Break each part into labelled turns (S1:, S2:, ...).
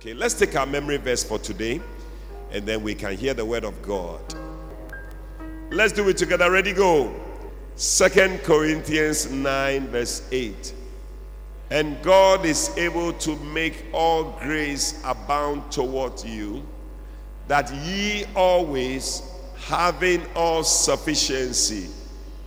S1: Okay, let's take our memory verse for today and then we can hear the word of God. Let's do it together. Ready, go. Second Corinthians 9, verse 8. And God is able to make all grace abound toward you, that ye always, having all sufficiency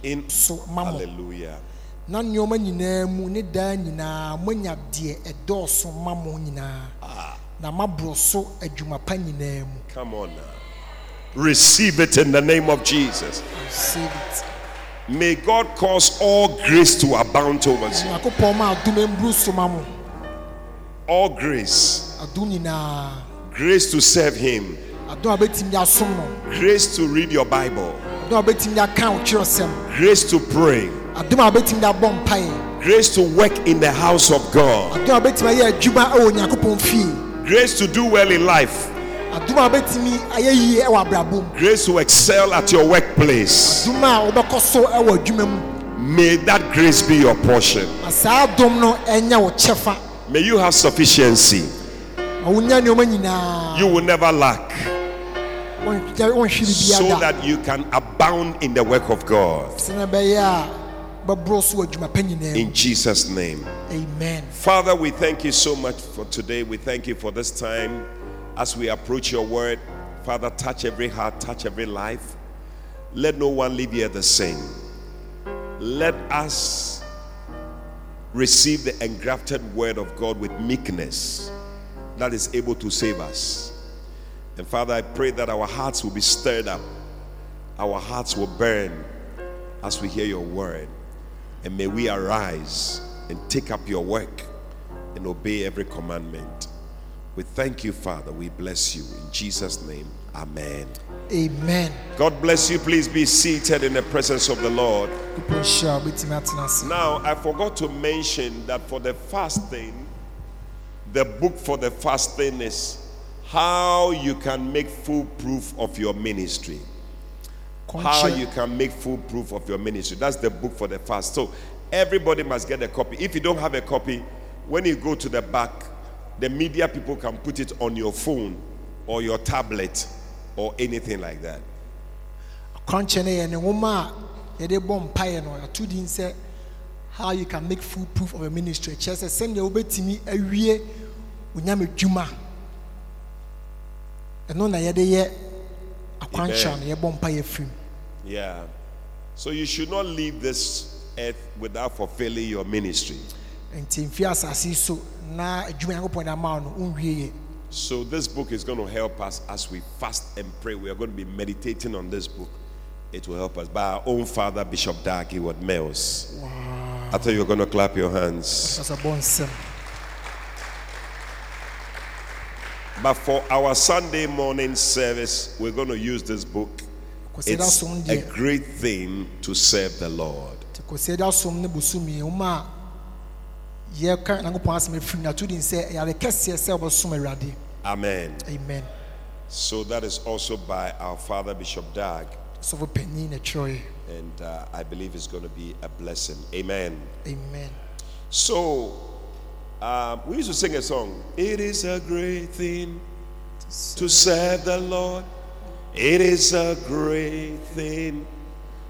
S1: in
S2: so
S1: Hallelujah.
S2: na nneɛma nyinaa mu ne daa nyinaa moanya deɛ ɛdɔɔso ma mo nyinaa ah. Na maboro so adwuma pa nyinaa mu
S1: Come on now. Receive it in the name of Jesus.
S2: Receive it.
S1: May God cause all grace to abound towards you.
S2: nyankopɔn ma adom mburu so ma mo
S1: All grace. Grace to serve Him.
S2: adom a bɛtumi de asom no
S1: Grace to read your Bible.
S2: adom a bɛtumi de aka wo kyerɛsɛm
S1: Grace to pray.
S2: adom a bɛtumi de abɔ
S1: Grace to work in the house of God.
S2: Adom a bɛtumi ayɛ adwuma wɔ nyankopɔn fie
S1: Grace to do well in life.
S2: adom a bɛtumi ayɛ yie wɔ abrabɔ mu
S1: Grace to excel at your workplace.
S2: adom a wobɛkɔ so wɔ adwuma mu
S1: May that grace be your portion.
S2: na saa adom no ɛnyɛ wo kyɛfa
S1: May you have sufficiency.
S2: ma wonya nneɛma nyinaa
S1: You will never lack. So that you can abound in the work of God.
S2: Sɛnɛ ɛbɛyɛ a bɛborɔ so wɔ adwuma pa nyinaa mu
S1: In Jesus' name.
S2: amen
S1: Father, we thank you so much for today. We thank you for this time as we approach your word. Father, touch every heart, touch every life. Let no one leave here the same. Let us receive the engrafted word of God with meekness that is able to save us. And Father, I pray that our hearts will be stirred up, our hearts will burn as we hear your word. And may we arise and take up your work and obey every commandment. We thank you, Father. We bless you. In Jesus' name, Amen.
S2: amen
S1: God bless you. Please be seated in the presence of the Lord.
S2: wopɔ nhyira a wobɛtumi atena ase
S1: Now, I forgot to mention that for the fasting, the book for the fasting is How You Can Make Full Proof of Your Ministry. How you can make full proof of your ministry. That's the book for the fast. So everybody must get a copy. If you don't have a copy, when you go to the back, the media people can put it on your phone or your tablet or anything like that.
S2: kwankyɛ eh, eh, no yɛ ne nwoma a yɛde bɔ mpaeɛ din sɛ how you can make full proof of a ministry kyerɛ sɛ sɛnea wobɛtumi awie onyame dwuma ɛno na yɛde yɛ akwankyerɛ no yɛbɔ mpaeɛ
S1: Yeah. So you should not leave this earth without fulfilling your ministry.
S2: nti mfie asase yi so na adwuma nyankopɔn de ama wo no wonwie yɛ
S1: So this book is going to help us as we fast and pray. We are going to be meditating on this book. It will help us. By our own father, Bishop Dag Heward-Mills. I thought you were going to clap your hands.
S2: kasa bɔ nsɛm
S1: But for our Sunday morning service, we're going to use this book. It's a great thing to serve the Lord.
S2: nti kɔsɛda som ne bosomie nwoma a yɛka nyankopɔn asɛm afiri no ato din sɛ ɛyɛ ade kɛseɛ sɛ wobɛsom awurade
S1: Amen.
S2: amen
S1: So that is also by our father, Bishop Dag.
S2: sɔfo panyin na kyerɛɛ
S1: And uh, I believe it's going to be a blessing. Amen.
S2: amen
S1: So um, we used to sing a song. It is a great thing to serve the Lord. It is a great thing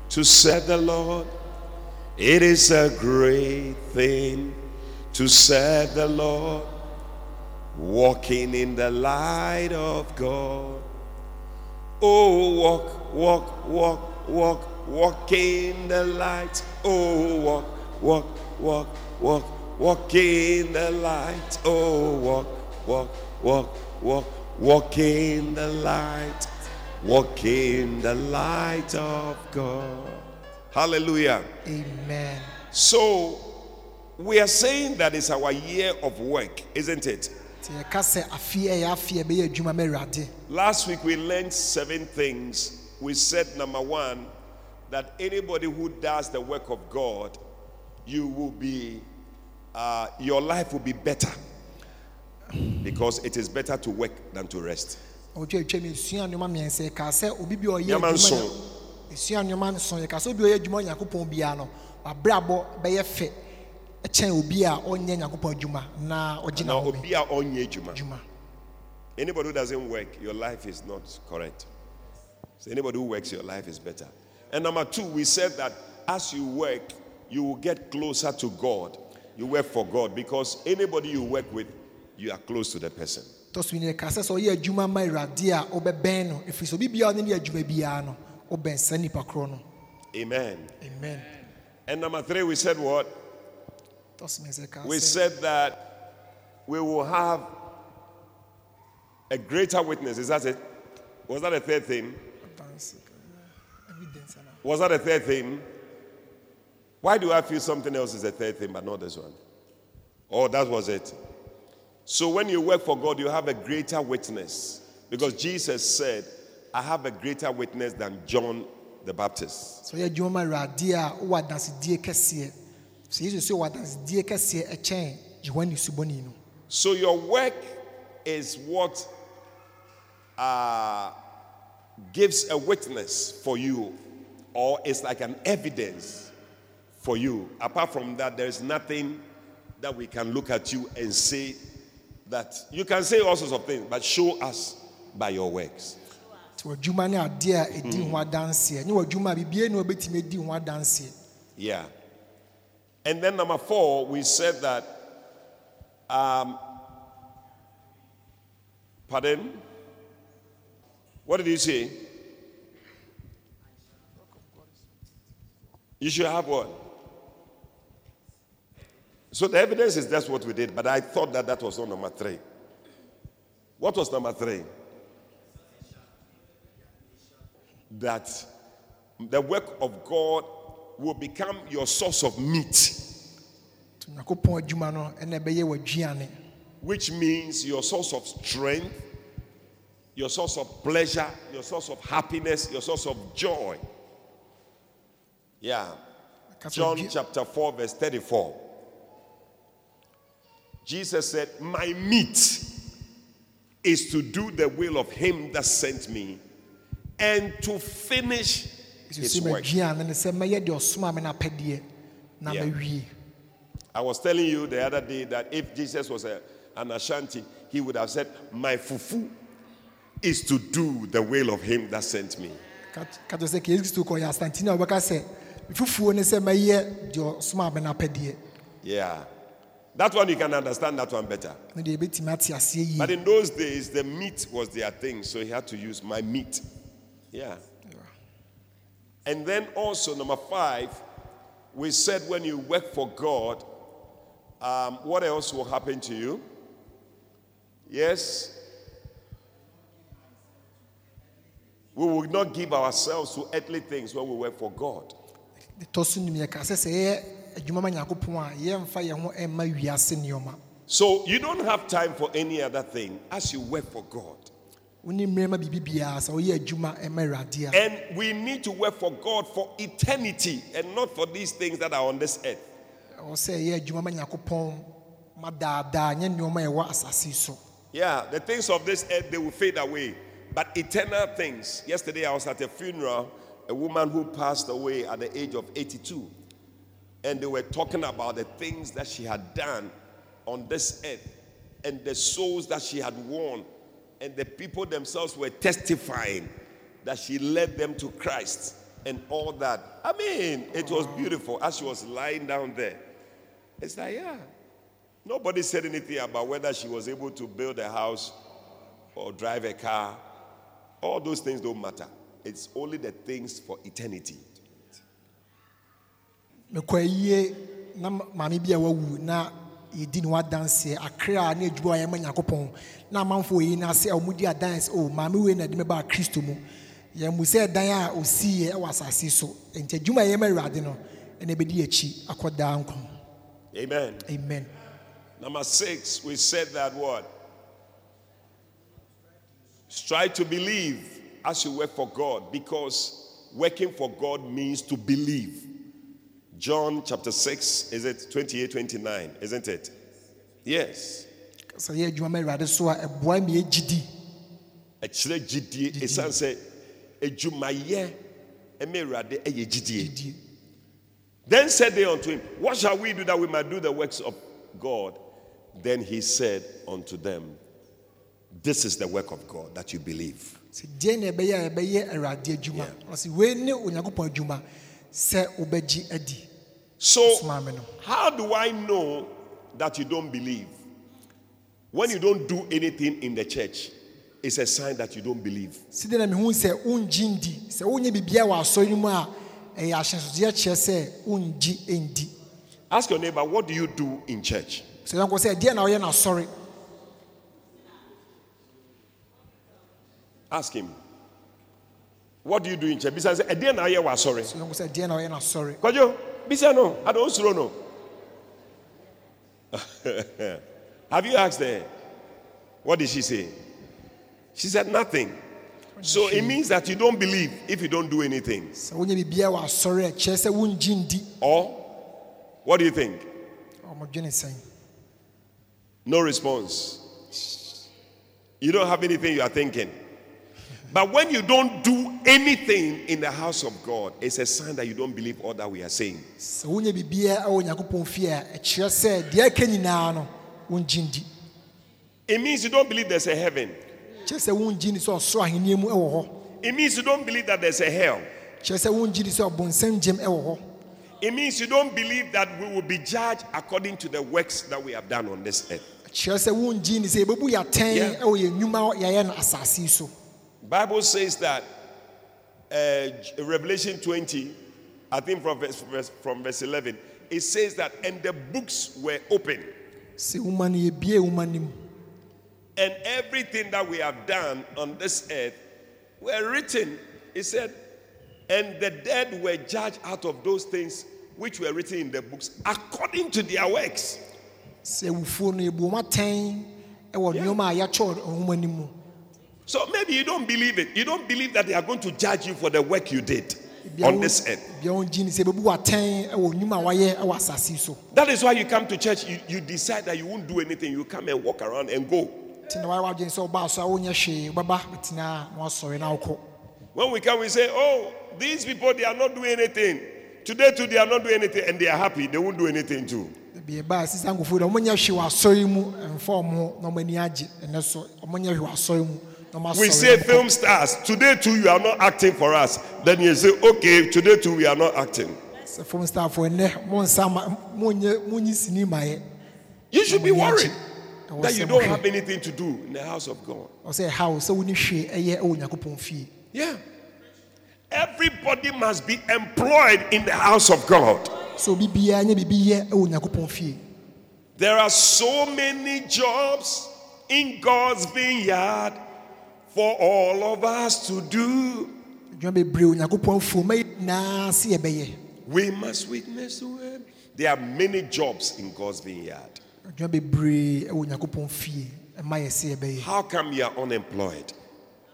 S1: to serve the Lord. It is a great thing to serve the Lord. Walking in the light of God. Oh, walk, walk, walk, walk, walk in the light. Oh, walk, walk, walk, walk, walk in the light. Oh, walk, walk, walk, walk, walk in the light. Walk in the light of God. Hallelujah.
S2: amen
S1: So, we are saying that it's our year of work, isn't it?
S2: nti yɛka sɛ afei ɛyɛ afei a ɛbɛyɛ adwuma ma awurade
S1: Last week we learned seven things. We said, number one, that anybody who does the work of God, you will be, uh, your life will be better. Because it is better to work than to rest.
S2: ɔtwa atwa mu esua nneɛma mmiɛnsa yɛka sɛ obi bi a ɔyɛ
S1: Nneɛma
S2: adwuma
S1: nson.
S2: esua nneɛma nson yɛka sɛ obi a ɔyɛ adwuma wɔ nyankopɔn biara no wabrabɔ bɛyɛ fɛ ɛkyɛn obi a ɔnyɛ nyankopɔn adwuma na ɔgye na
S1: Now,
S2: home
S1: obi a onye juma.
S2: adwuma
S1: Anybody who doesn't work, your life is not correct. So anybody who works, your life is better. And number two, we said that as you work, you will get closer to God. You work for God because anybody you work with, you are close to the person.
S2: tɔso ne ka sɛ sɛ ɔyɛ adwuma ma awurade a wobɛbɛn no ɛfiri sɛ obi biara ne ne adwuma biara no wobɛn saa nnipa korɔ no
S1: Amen.
S2: amen
S1: And number three, we said what?
S2: tɔso ne sɛ ka
S1: We
S2: sɛ
S1: said that we will have a greater witness. Is that it? Was that a third thing?
S2: adanse, evidence ana
S1: Was that a third thing? Why do I feel something else is a third thing, but not this one? Oh, that was it. So when you work for God, you have a greater witness. Because Jesus said, I have a greater witness than John the Baptist.
S2: sɛ ɔyɛ adwuma ma awurade a wowɔ adansedie kɛseɛ sɛ yesu sɛ wɔ adansedie kɛseɛ ɛkyɛn yohane subɔni no
S1: So your work is what uh, gives a witness for you, or it's like an evidence for you. Apart from that, there is nothing that we can look at you and say that you can say all sorts of things, but show us by your works.
S2: nti w'adwuma ne adeɛ a ɛdi ho adanseɛ ne w'adwuma a biribiara ne wobɛtumi adi
S1: Yeah. And then number four, we said that. Um, pardon? What did you say? You should have what? So the evidence is that's what we did, but I thought that that was not number three. What was number three? That the work of God will become your source of meat,
S2: nti onyankopɔn adwuma no ɛna ɛbɛyɛ w'aduane
S1: which means your source of strength, your source of pleasure, your source of happiness, your source of joy. Yeah. John chapter 4, verse 34. Jesus said, My meat is to do the will of him that sent me and to finish his work.
S2: m'aduane ne sɛ mɛyɛ deɛ ɔsoma me no apɛdeɛ na
S1: Yeah. I was telling you the other day that if Jesus was a, an Ashanti, he would have said, My fufu is to do the will of him that sent me.
S2: ka ka kyerɛ sɛ ka yesu kristo kɔyɛ asantene a wobɛka sɛ fufuo ne sɛ mɛyɛ deɛ ɔsoma me no apɛdeɛ
S1: Yeah. That one you can understand that one better.
S2: ne deɛ yɛbɛtumi ate aseɛ yie
S1: But in those days, the meat was their thing, so he had to use my meat. Yeah. And then also, number five, we said when you work for God, um, what else will happen to you? Yes? We will not give ourselves to earthly things when we work for God.
S2: So nim yɛka sɛ sɛ yɛyɛ adwuma ma nyankopɔn a yɛmfa yɛn ho ɛmma wiase nneɔma
S1: So you don't have time for any other thing as you work for God.
S2: woni mmerɛ ma biribi biara sɛ woyɛ adwuma ɛma awurade a
S1: And we need to work for God for eternity and not for these things that are on this earth.
S2: ɛwɔ sɛ ɛyɛ adwuma ma nyankopɔn ma daadaa nyɛ nneɔma a ɛwɔ asase yi so
S1: Yeah, the things of this earth they will fade away, but eternal things. Yesterday I was at a funeral, a woman who passed away at the age of 82, and they were talking about the things that she had done on this earth and the souls that she had won, and the people themselves were testifying that she led them to Christ and all that. I mean, it was beautiful as she was lying down there. It's like, yeah. Nobody said anything about whether she was able to build a house or drive a car. All those things don't matter. It's only the things for eternity.
S2: Mekɔ ayie na ma- maame bi a wawu na yɛdi ne wadanseɛ akra a ne adwuma a yɛma nyankopɔn na amanfo wɔ yi no ase a ɔmudi adanse o maame wei na de me baa kristo mu yɛmu sɛ dan a ɔsiiɛ ɛwɔ asase so enti adwuma a yɛma awurade no ɛna ɛbɛdi akyi akɔ daa nkwa
S1: Amen.
S2: amen
S1: Number six, we said that word. Strive to believe as you work for God because working for God means to believe. John chapter 6, is it 28, 29, isn't it? Yes.
S2: sɛ yɛ adwuma ma awurade so a ɛboa ma yɛgyidi
S1: ɛkyerɛ gyidie ɛsiane sɛ adwumayɛ ɛma awurade ɛyɛ gyidie
S2: gyidie
S1: then said they unto him what shall we do that we might do the works of god? Then he said unto them This is the work of God that you believe.
S2: sɛ deɛ na ɛbɛyɛ a ɛbɛyɛ awurade adwuma ɔsɛ wei ne onyankopɔn adwuma sɛ wobɛgye adi
S1: So,
S2: Soma me no.
S1: how do I know that you don't believe? When you don't do anything in the church, it's a sign that you don't believe.
S2: sɛdeɛ na mehu sɛ wongye ndi sɛ wonyɛ biribiaa wɔ asɔre no mu a ɛyɛ ahyɛnsodeɛ kyerɛ sɛ wongye ndi
S1: Ask your neighbor, what do you do in church?
S2: sɛ yɔnkɔ sɛ deɛ na ɔyɛ no asɔre
S1: Ask him. What do you do in church? Besides, a dear now you are sorry.
S2: sɛ yɔnkɔ sɛ na ɔyɛ no asɔre
S1: Kwajo, Bisa no, I don't slow no. Have you asked her? What did she say? She said nothing. So it means that you don't believe if you don't do anything.
S2: sɛ wonyɛ biribiaa wɔ asɔre a kyerɛ sɛ wongye ndi
S1: Or what do you think?
S2: ɔmɔdwene sɛn
S1: No response. You don't have anything you are thinking. But when you don't do anything in the house of God, it's a sign that you don't believe all that we are saying.
S2: sɛ wonyɛ biribiaa ɛwɔ onyankopɔn fie a ɛkyerɛ sɛ deɛ aka nyinaa no wongye ndi
S1: It means you don't believe there's a heaven.
S2: kyerɛ sɛ wongye ndi sɛ ɔsoro ahenniɛ mu ɛwɔ hɔ
S1: It means you don't believe that there's a hell.
S2: kyerɛ sɛ wongye ndi sɛ ɔbonsam gyem ɛwɔ hɔ
S1: It means you don't believe that we will be judged according to the works that we have done on this earth.
S2: kyerɛ sɛ wongye ndi sɛ yɛbɛbu yɛatɛn
S1: Yeah. Bible says that uh, Revelation 20, I think from verse, from verse 11, it says that and the books were open
S2: sɛ woma no yɛbie woma no mu
S1: and everything that we have done on this earth were written. It said, and the dead were judged out of those things which were written in the books according to their works.
S2: sɛ
S1: So maybe you don't believe it. You don't believe that they are going to judge you for the work you did on this earth.
S2: bia wongye ndi sɛ yɛbɛbu w'atɛn ɛwɔ nnwuma a wayɛ ɛwɔ asase yi so
S1: That is why you come to church. You, you decide that you won't do anything. You come and walk around and go.
S2: nti na wayɛ w'adwene sɛ ɔbaa so a wonyɛ hwee wobɛba bɛtena na wasɔre na wokɔ
S1: When we come, we say, Oh, these people, they are not doing anything. Today, too, they are not doing anything and they are happy. They won't do anything too.
S2: Bi ɛbaa sisa nkurɔfoɔ dɛ ɔmonyɛ hwee wɔ asɔre yi mu ɛmfa ɔmo ho na ɔmo ani agye ɛnɛ so ɔmonyɛ hwee wɔ asɔre mu na ɔmo
S1: We say,
S2: na ɔmo kɔ.
S1: Film stars, today, too, you are not acting for us. Then you say, Okay, today, too, we are not acting.
S2: sɛ fom starfoɔ ɛnɛ mo nsa ma monyɛ monyi sini ma yɛ
S1: You should be worried that you don't have anything to do in the house of God.
S2: ɔsɛ ha wo sɛ woni hwee ɛyɛ ɛwɔ onyankopɔn fie
S1: Yeah. Everybody must be employed in the house of God.
S2: sɛ obi biara nyɛ biribi yɛ ɛwɔ onyankopɔn fie
S1: There are so many jobs in God's vineyard for all of us to do.
S2: adwuma bebree onyankopɔn afuo ma nyinaa sɛ yɛbɛyɛ
S1: We must witness to Him. There are many jobs in God's vineyard.
S2: adwuma bebree ɛwɔ onyankopɔn fie ɛma yɛ sɛ yɛbɛyɛ
S1: How come you are unemployed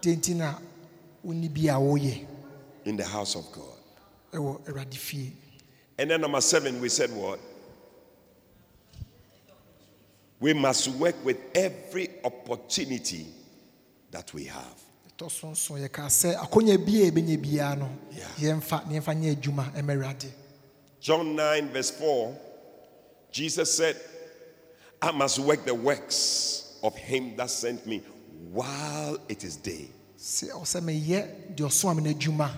S2: deɛ nti na wonni bi a woyɛ
S1: in the house of God?
S2: ɛwɔ awurade fie
S1: And then number seven, we said what? We must work with every opportunity that we have.
S2: ɛtɔ so nso yɛka sɛ akɔnya bi a yɛbɛnya biara no
S1: Yeah.
S2: yɛmfa ne yɛmfa nyɛ adwuma ɛma awurade
S1: John 9, verse 4, Jesus said, I must work the works of him that sent me while it is day.
S2: sɛ ɔsɛ meyɛ deɛ ɔsoma me no adwuma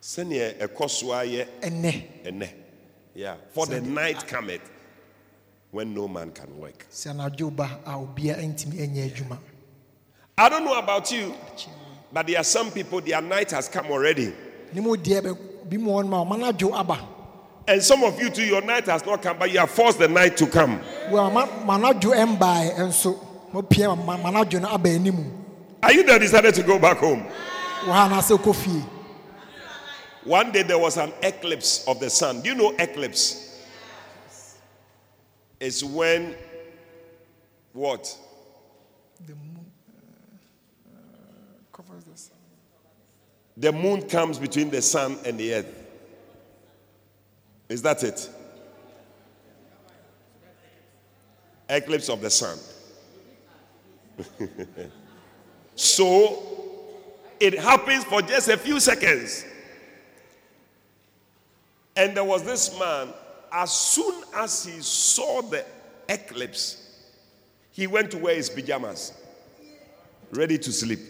S1: Sɛnea ɛkɔ so ayɛ
S2: ɛnɛ
S1: ɛnɛ. Yeah. For the night cometh when no man can work.
S2: sɛ anadwo ba a obiara ntumi ɛnyɛ adwuma
S1: I don't know about you, but there are some people, their night has come already.
S2: ne mu deɛ bɛ- bi mu hɔ no ma ɔma no adwo aba
S1: And some of you too, your night has not come, but you have forced the night to come.
S2: Well, ma ma no adwo ɛmbaeɛ nso mopia ma ma no adwo no
S1: Are you that decided to go back home?
S2: wɔ ha anaasɛ wokɔ fie
S1: One day there was an eclipse of the sun. Do you know eclipse? It's when what? The moon uh, covers the sun. The moon comes between the sun and the earth. Is that it? Eclipse of the sun. so it happens for just a few seconds. And there was this man, as soon as he saw the eclipse, he went to wear his pajamas, ready to sleep.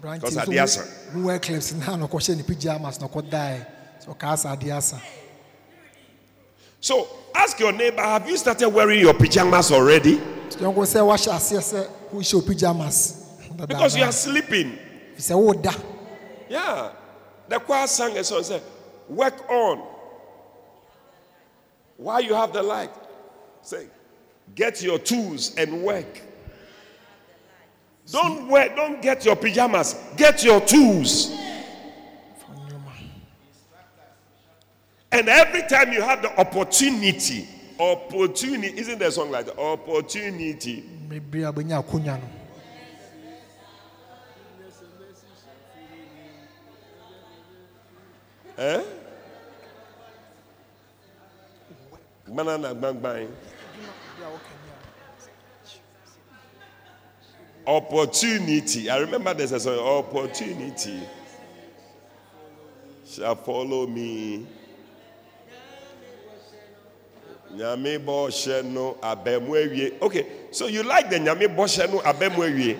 S1: Because
S2: nso
S1: adeɛ asa.
S2: wo- wo wear clips na na ɔkɔhyɛ ne pyjamas na ɔkɔdae sɛ ɔka asa adeɛ
S1: So ask your neighbor, have you started wearing your pajamas already?
S2: yɔnko sɛ woahyɛ aseɛ sɛ wohyɛ wo pyjamas
S1: Because you are sleeping.
S2: sɛ woda
S1: Yeah. The choir sang a song, said, Work on. While you have the light, say, get your tools and work. Don't wear, don't get your pajamas, get your tools. And every time you have the opportunity, opportunity, isn't there a song like that? Opportunity.
S2: mmere a bɛnya akonnwa no
S1: Banana bang bang. Opportunity. I remember there's a song, opportunity shall follow me. Nyame no abɛmu. Okay, so you like the nyame bɔhyɛ no abɛmu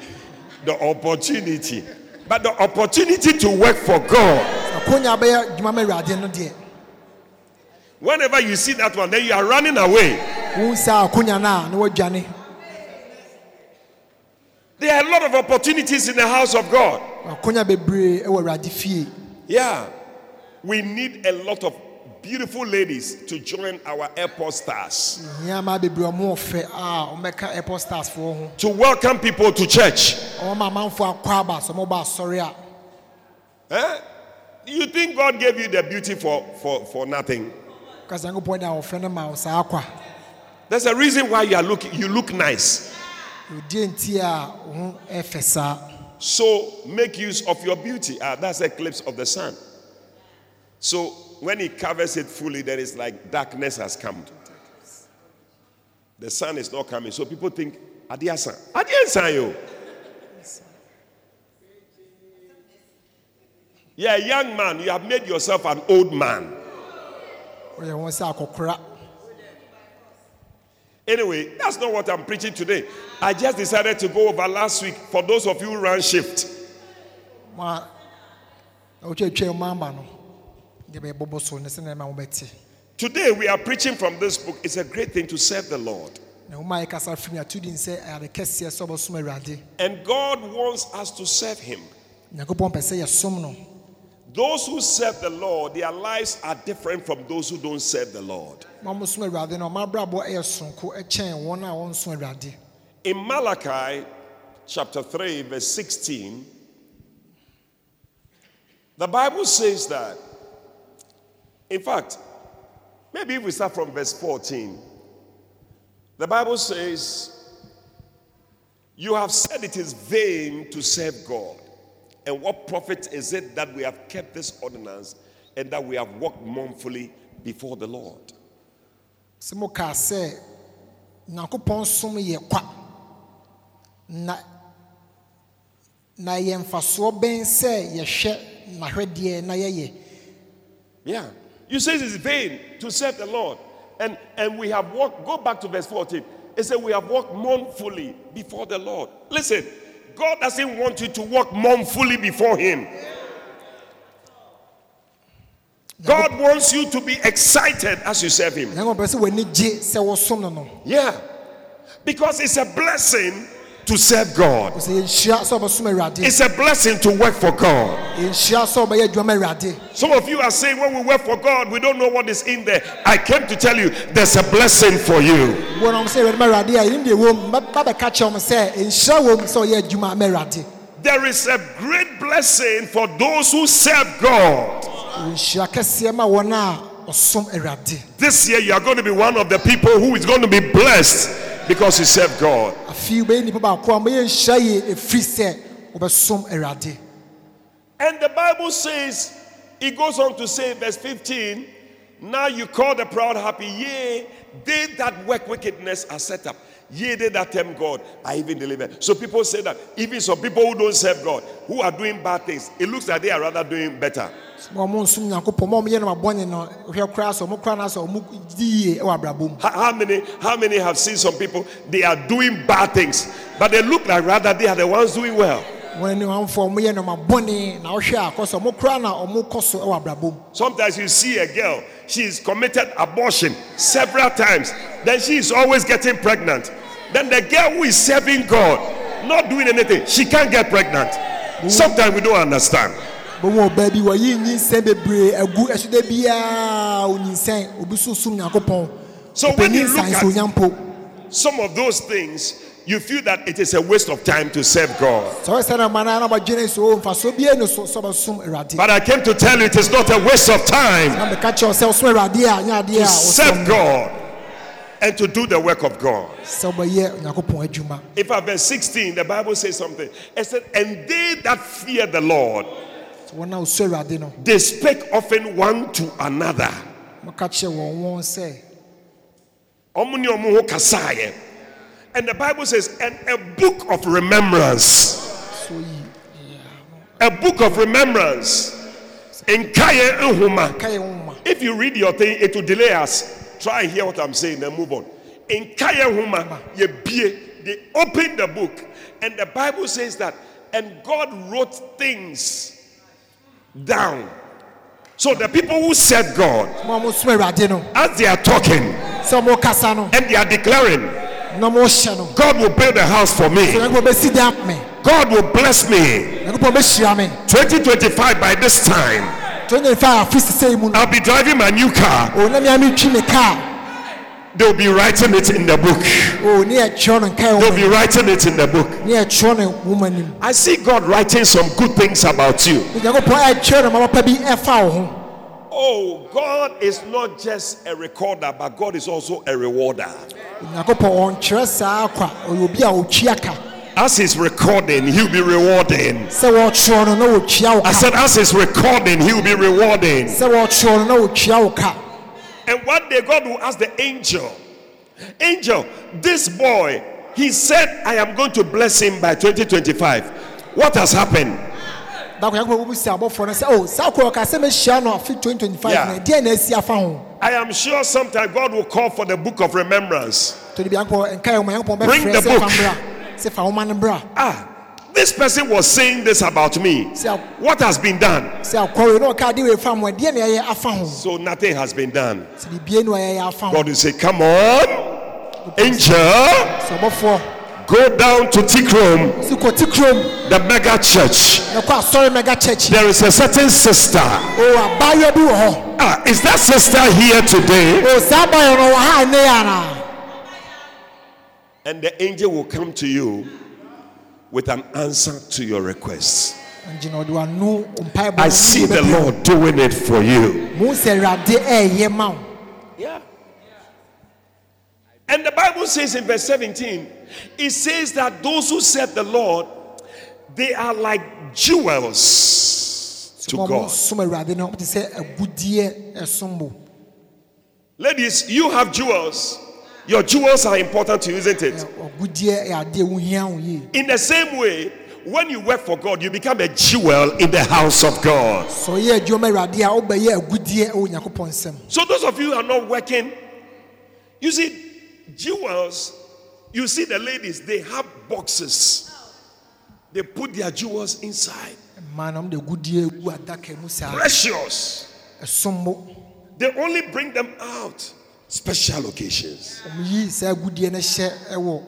S1: the opportunity, but the opportunity to work for God.
S2: Awurade no deɛ
S1: Whenever you see that one, then you are running away.
S2: wohu saa akonnwa no a na woadwane
S1: There are a lot of opportunities in the house of God.
S2: akonnwa bebree wɔ awurade fie
S1: Yeah. We need a lot of beautiful ladies to join our airport stars
S2: nneɛma bebree ɔmo ɔfɛ a ɔmɛka airport stars foɔ ho
S1: to welcome people to church.
S2: ɔma amanfoɔ akɔ aba sɛ ɔmo ba asɔre a
S1: Eh? You think God gave you the beauty for, for, for nothing?
S2: Kasa nyankopɔn de a ɔfɛ no ma wo saa
S1: There's a reason why you are looking you look nice.
S2: a odie nti a wo ho ɛfɛ saa
S1: So make use of your beauty. Ah, that's eclipse of the sun. So when it covers it fully, then it's like darkness has come. The sun is not coming. So people think, Adiasa. Adiasa yo. Yeah, young man, you have made yourself an old man.
S2: ɔyɛ wɔn sɛ akɔkora
S1: Anyway, that's not what I'm preaching today. I just decided to go over last week for those of you who ran shift.
S2: mo a na wotwatwa mu aba no deɛ bɛyɛbɔbɔ so ne sɛ na ɛma wobɛte
S1: Today we are preaching from this book. It's a great thing to serve the Lord.
S2: na woma a yɛkasa firi mu ato din sɛ ade kɛseɛ sɛ ɔbɛsom awurade
S1: And God wants us to serve Him. Those who serve the Lord, their lives are different from those who don't serve the Lord. In Malachi chapter 3, verse 16, the Bible says that, in fact, maybe if we start from verse 14, the Bible says, You have said it is vain to serve God. And what profit is it that we have kept this ordinance and that we have walked mournfully before the Lord?
S2: sɛ mokaa sɛ nyankopɔn som yɛ kwa na na yɛ mfasoɔ bɛn sɛ yɛhwɛ n'ahwɛdeɛ na yɛyɛ
S1: Yeah. You say it's vain to serve the Lord. And and we have walked, go back to verse 14. It said we have walked mournfully before the Lord. Listen, God doesn't want you to walk mournfully before Him. God wants you to be excited as you serve Him.
S2: nyankopɔn pɛ sɛ w'ani gye sɛ wosom no no
S1: Yeah. Because it's a blessing to serve God.
S2: sɛ yɛnhyia sɛ ɔbɛsom awurade
S1: It's a blessing to work for God.
S2: yɛnhyia sɛ ɔbɛyɛ adwuma ma awurade
S1: Some of you are saying, when we work for God, we don't know what is in there. I came to tell you, there's a blessing for you.
S2: wɔnam sɛ awurade ma awurade a yɛnim deɛ wɔ mu bɛba bɛka kyerɛ m sɛ nhyira wɔ mu sɛ ɔyɛ adwuma ma awurade
S1: There is a great blessing for those who serve God.
S2: nhyira kɛseɛ ma wɔn a ɔsom awurade
S1: This year, you are going to be one of the people who is going to be blessed because he served God.
S2: afei wobɛyɛ nnipa baako a mɛyɛ nhyira yie ɛfiri sɛ wobɛsom awurade
S1: And the Bible says, it goes on to say, verse 15, now you call the proud happy, yea, they that work wickedness are set up. Ye they that tempt God are even delivered. So people say that even some people who don't serve God, who are doing bad things, it looks like they are rather doing better.
S2: ma ɔmo nsom nyankopɔn ma ɔmo yɛ no mabɔne no hwɛ koraa sɛ ɔmo koraa na sɛ ɔmo di yie wɔ abrabɔ mu
S1: How, how many how many have seen some people they are doing bad things, but they look like rather they are the ones doing well.
S2: wɔn ani wɔnfo ɔmo yɛ no mabɔne na ɔhwɛ a kɔ sɛ ɔmo koraa na ɔmo kɔ so wɔ abrabɔ mu
S1: Sometimes you see a girl, she's committed abortion several times, then she is always getting pregnant. Then the girl who is serving God, not doing anything, she can't get pregnant. Sometimes we don't understand.
S2: bɔn ɔbaa bi wɔyi nyinsɛn bebree agu ɛso de biara onyinsɛn obi so som nyankopɔn
S1: So when you look at-
S2: onyampo
S1: Some of those things, you feel that it is a waste of time to serve God.
S2: sɛ ɔyɛ sɛ na ma na na so o mfaso bie so sɛ ɔbɛsom awurade
S1: But I came to tell you it is not a waste of time
S2: na meka kyerɛw sɛ ɔsom awurade a nyɛ adeɛ
S1: to serve God and to do the work of God.
S2: sɛ ɔbɛyɛ onyankopɔn adwuma
S1: In fact, verse 16, the Bible says something. It said, And they that fear the Lord,
S2: sɛ wɔn a ɔsɔ awurade no
S1: they spake often one to another.
S2: moka kyerɛ wɔn wɔn sɛ
S1: Ɔmo ne ɔmo ho kasaeɛ. And the Bible says, and a book of remembrance. A book of remembrance. Nkaye nhoma.
S2: ka yɛ wɔn ma
S1: If you read your thing, it will delay us. Try and hear what I'm saying, then move on. In Kaya Huma, ye bie, they opened the book, and the Bible says that, and God wrote things down. So the people who said God,
S2: mo a mo som awurade no
S1: as they are talking
S2: sɛ ɔmo kasa
S1: and they are declaring,
S2: na ɔmo hyɛ no
S1: God will build a house for me,
S2: onyankopɔn bɛsi dan me
S1: God will bless me.
S2: onyankopɔn bɛhyira me
S1: 2025 by this time,
S2: 25 afi sise yi mu no
S1: I'll be driving my new car.
S2: o na mea metwi me
S1: They'll be writing it in the book.
S2: o ne yɛkyerɛw no nkae
S1: They'll be writing it in the book.
S2: ne yɛkyerɛw no nwoma
S1: I see God writing some good things about you.
S2: onyankopɔn ɛkyerɛw no ma papa bi ɛfa wo ho
S1: Oh, God is not just a recorder, but God is also a rewarder.
S2: Onyankopɔn ɔnkyerɛ saa kwa ɔyɛ obi a ɔtwi aka
S1: As He's recording, He'll be rewarding.
S2: sɛ wɔkyerɛw no na wɔtua wo
S1: I said, as He's recording, He'll be rewarding.
S2: sɛ wɔkyerɛw no na wɔtua wo ka
S1: And one day, God will ask the angel, Angel, this boy, he said, I am going to bless him by 2025. What has happened?
S2: dako nyankopɔn bɛbu si abɔfoɔ oh, no sɛ o saa kɔ ɔka sɛ mehyia no afe 2025
S1: Yeah.
S2: na ɛdeɛ na asi afa ho
S1: I am sure sometime God will call for the book of remembrance.
S2: tɔde bi nyankopɔn nkae wɔma nyankopɔn
S1: Bring the book.
S2: Mbra sɛ fa bra
S1: Ah, this person was saying this about me. What has been done?
S2: sɛ akɔre na ɔka adeɛ wei fa mo ɛdeɛ na ɛyɛ afa ho
S1: So nothing has been done.
S2: sɛ biribie no ɛyɛ afa
S1: God will say, Come on, angel, go down to Tikrom,
S2: si kɔte kurom
S1: the mega church.
S2: na kɔ asɔre mega church
S1: There is a certain sister.
S2: o abayewa bi wɔ hɔ
S1: Ah, is that sister here today? And the angel will come to you with an answer to your request.
S2: ngyina ɔde wano mpaebɔ
S1: I see the Lord doing it for you.
S2: mu sɛ awurade ɛɛyɛ eh, ma wo
S1: Yeah. And the Bible says in verse 17, it says that those who serve the Lord, they are like jewels to God.
S2: som awurade no ɔte sɛ agudeɛ eh, ɛsom eh, bo
S1: Ladies, you have jewels. Your jewels are important to you, isn't it?
S2: agudeɛ yɛ eh, adeɛ wohia wo yie
S1: In the same way, when you work for God, you become a jewel in the house of God.
S2: sɛ ɔyɛ adwuma ma awurade ah, a wobɛyɛ agudeɛ wɔ eh, nyankopɔn nsɛm
S1: So, those of you who are not working, you see, jewels, you see the ladies, they have boxes. They put their jewels inside.
S2: mmaa no ɔmde agudeɛ gu eh, adaka mu saa
S1: Precious. They only bring them out special occasions.
S2: ɔmyi saa agudeɛ no hyɛ ɛwɔ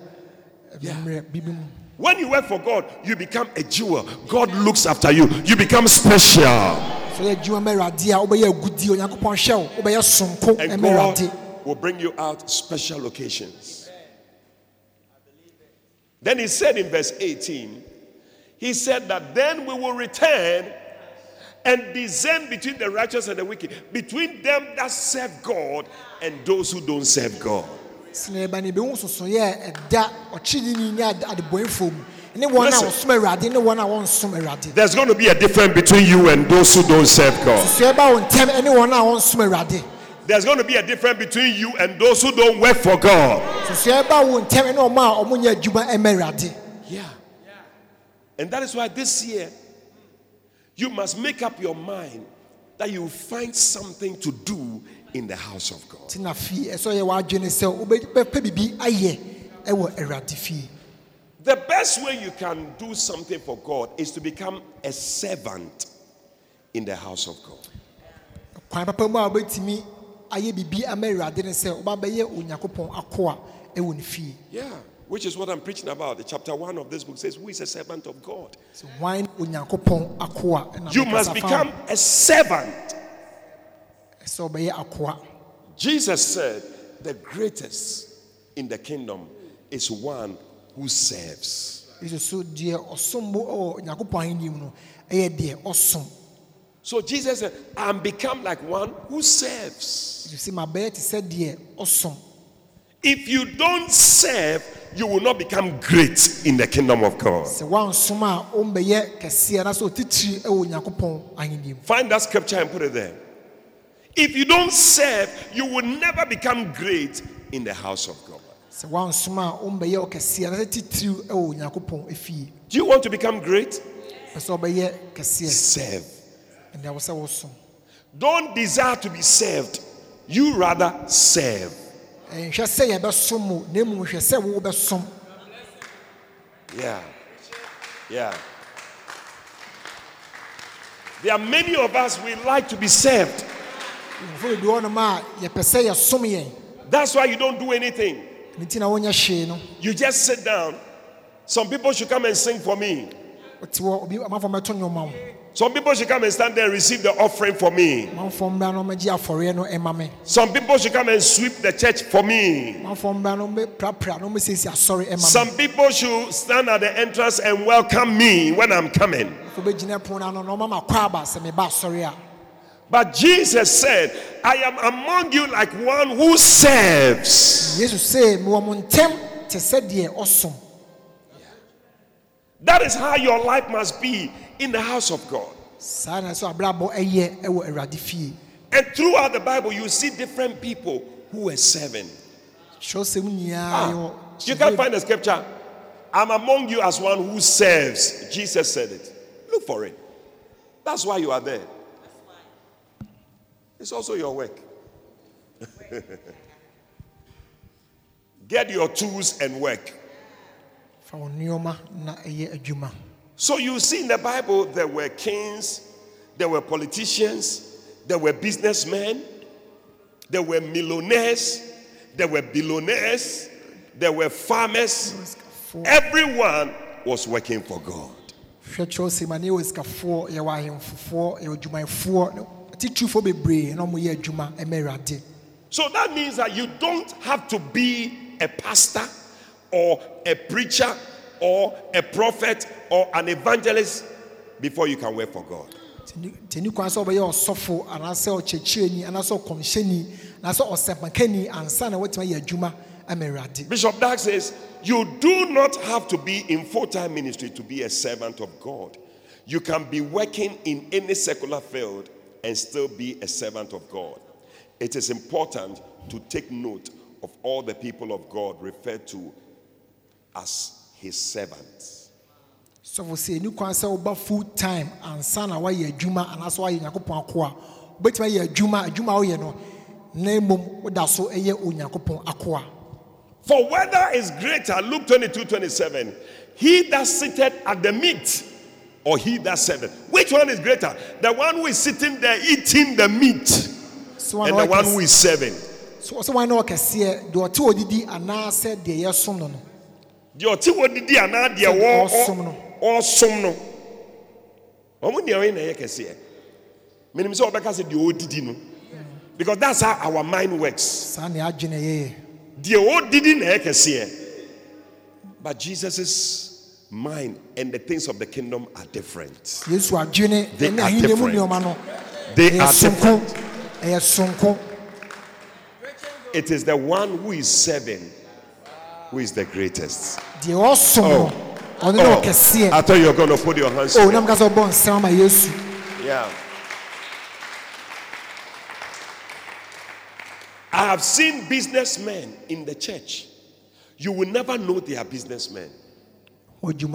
S2: mmerɛ bibi mu
S1: When you work for God, you become a jewel. God looks after you. You become special.
S2: sɛ ɔyɛ adwuma ma awurade a wobɛyɛ agudeɛ onyankopɔn hwɛ wo wobɛyɛ sonko
S1: And God will bring you out special occasions. Then he said in verse 18, he said that then we will return and discern between the righteous and the wicked, between them that serve God and those who don't serve God. There's going to be a difference between you and those who don't serve God. There's going to be a difference between you and those who don't work for God. Yeah. And that is why this year you must make up your mind that you find something to do in the house of God. The best way you can do something for God is to become a servant in the house of God. Yeah which is what I'm preaching about. The chapter 1 of this book says, Who is a servant of God? You must become a servant. Jesus said, The greatest in the kingdom is one who serves.
S2: So
S1: Jesus said, I'm become like one who serves. If you don't serve, you will not become great in the kingdom of God. Find that scripture and put it there. If you don't serve, you will never become great in the house of God. Do you want to become great? Serve. Don't desire to be served. You rather serve
S2: nhwɛ sɛ yɛbɛsom mu na mmom hwɛ sɛ
S1: yeah. Yeah. There are many of us we like to be served. That's why you don't do anything. You just sit down. Some people should come and sing for me. Some people should come and stand there and receive the offering for me. Some people should come and sweep the church for me. Some people should stand at the entrance and welcome me when I'm coming. But Jesus said, I am among you like one who serves. That is how your life must be in the house of God. And throughout the Bible, you see different people who were serving. Ah, you can't find the scripture. I'm among you as one who serves. Jesus said it. Look for it. That's why you are there. It's also your work. Get your tools and work. So you see in the Bible, there were kings, there were politicians, there were businessmen, there were millionaires, there were billionaires, there were farmers. Everyone was working for God. So that means that you don't have to be a pastor or a preacher or a prophet or an evangelist before you can work for God. bishop Dag says you do not have to be in full-time ministry to be a servant of god. You can be working in any secular field and still be a servant of god. It is important to take note of all the people of god referred to as his servants.
S2: So você say, "New sɛ about full time ansa na wayɛ adwuma anaasɛ wayɛ onyankopɔn ako a wobɛtumi ayɛ adwuma adwuma a woyɛ no na mmom woda so ɛyɛ onyankopɔn ako
S1: for whether is greater luke 22 27 he that sitteth at the meat or he that serveth. Which one is greater? The one who is sitting there eating the meat
S2: so
S1: and the one who is serving.
S2: so so why no kɛseɛ deɛ ɔte odidi anaasɛ deɛ yɛsom no no
S1: deɛ ɔte wɔ didi anaa deɛ
S2: ɔsom no.
S1: wɔn deɛ ɔyɛ na ɛyɛ kɛseɛ. Sɛ ɔbɛka sɛ deɛ no. Because that's how our mind works.
S2: Saa ne adwene yɛyɛ
S1: deɛ na ɛyɛ kɛseɛ. But Jesus's mind and the things of the kingdom are different.
S2: Yesu mu nneɛma no
S1: they are different.
S2: Ɛyɛ sonko.
S1: It is the one who is serving who is the greatest? Oh.
S2: Oh.
S1: I thought you were going to put your hands.
S2: Ma Yesu.
S1: I have seen businessmen in the church. You will never know they are businessmen. You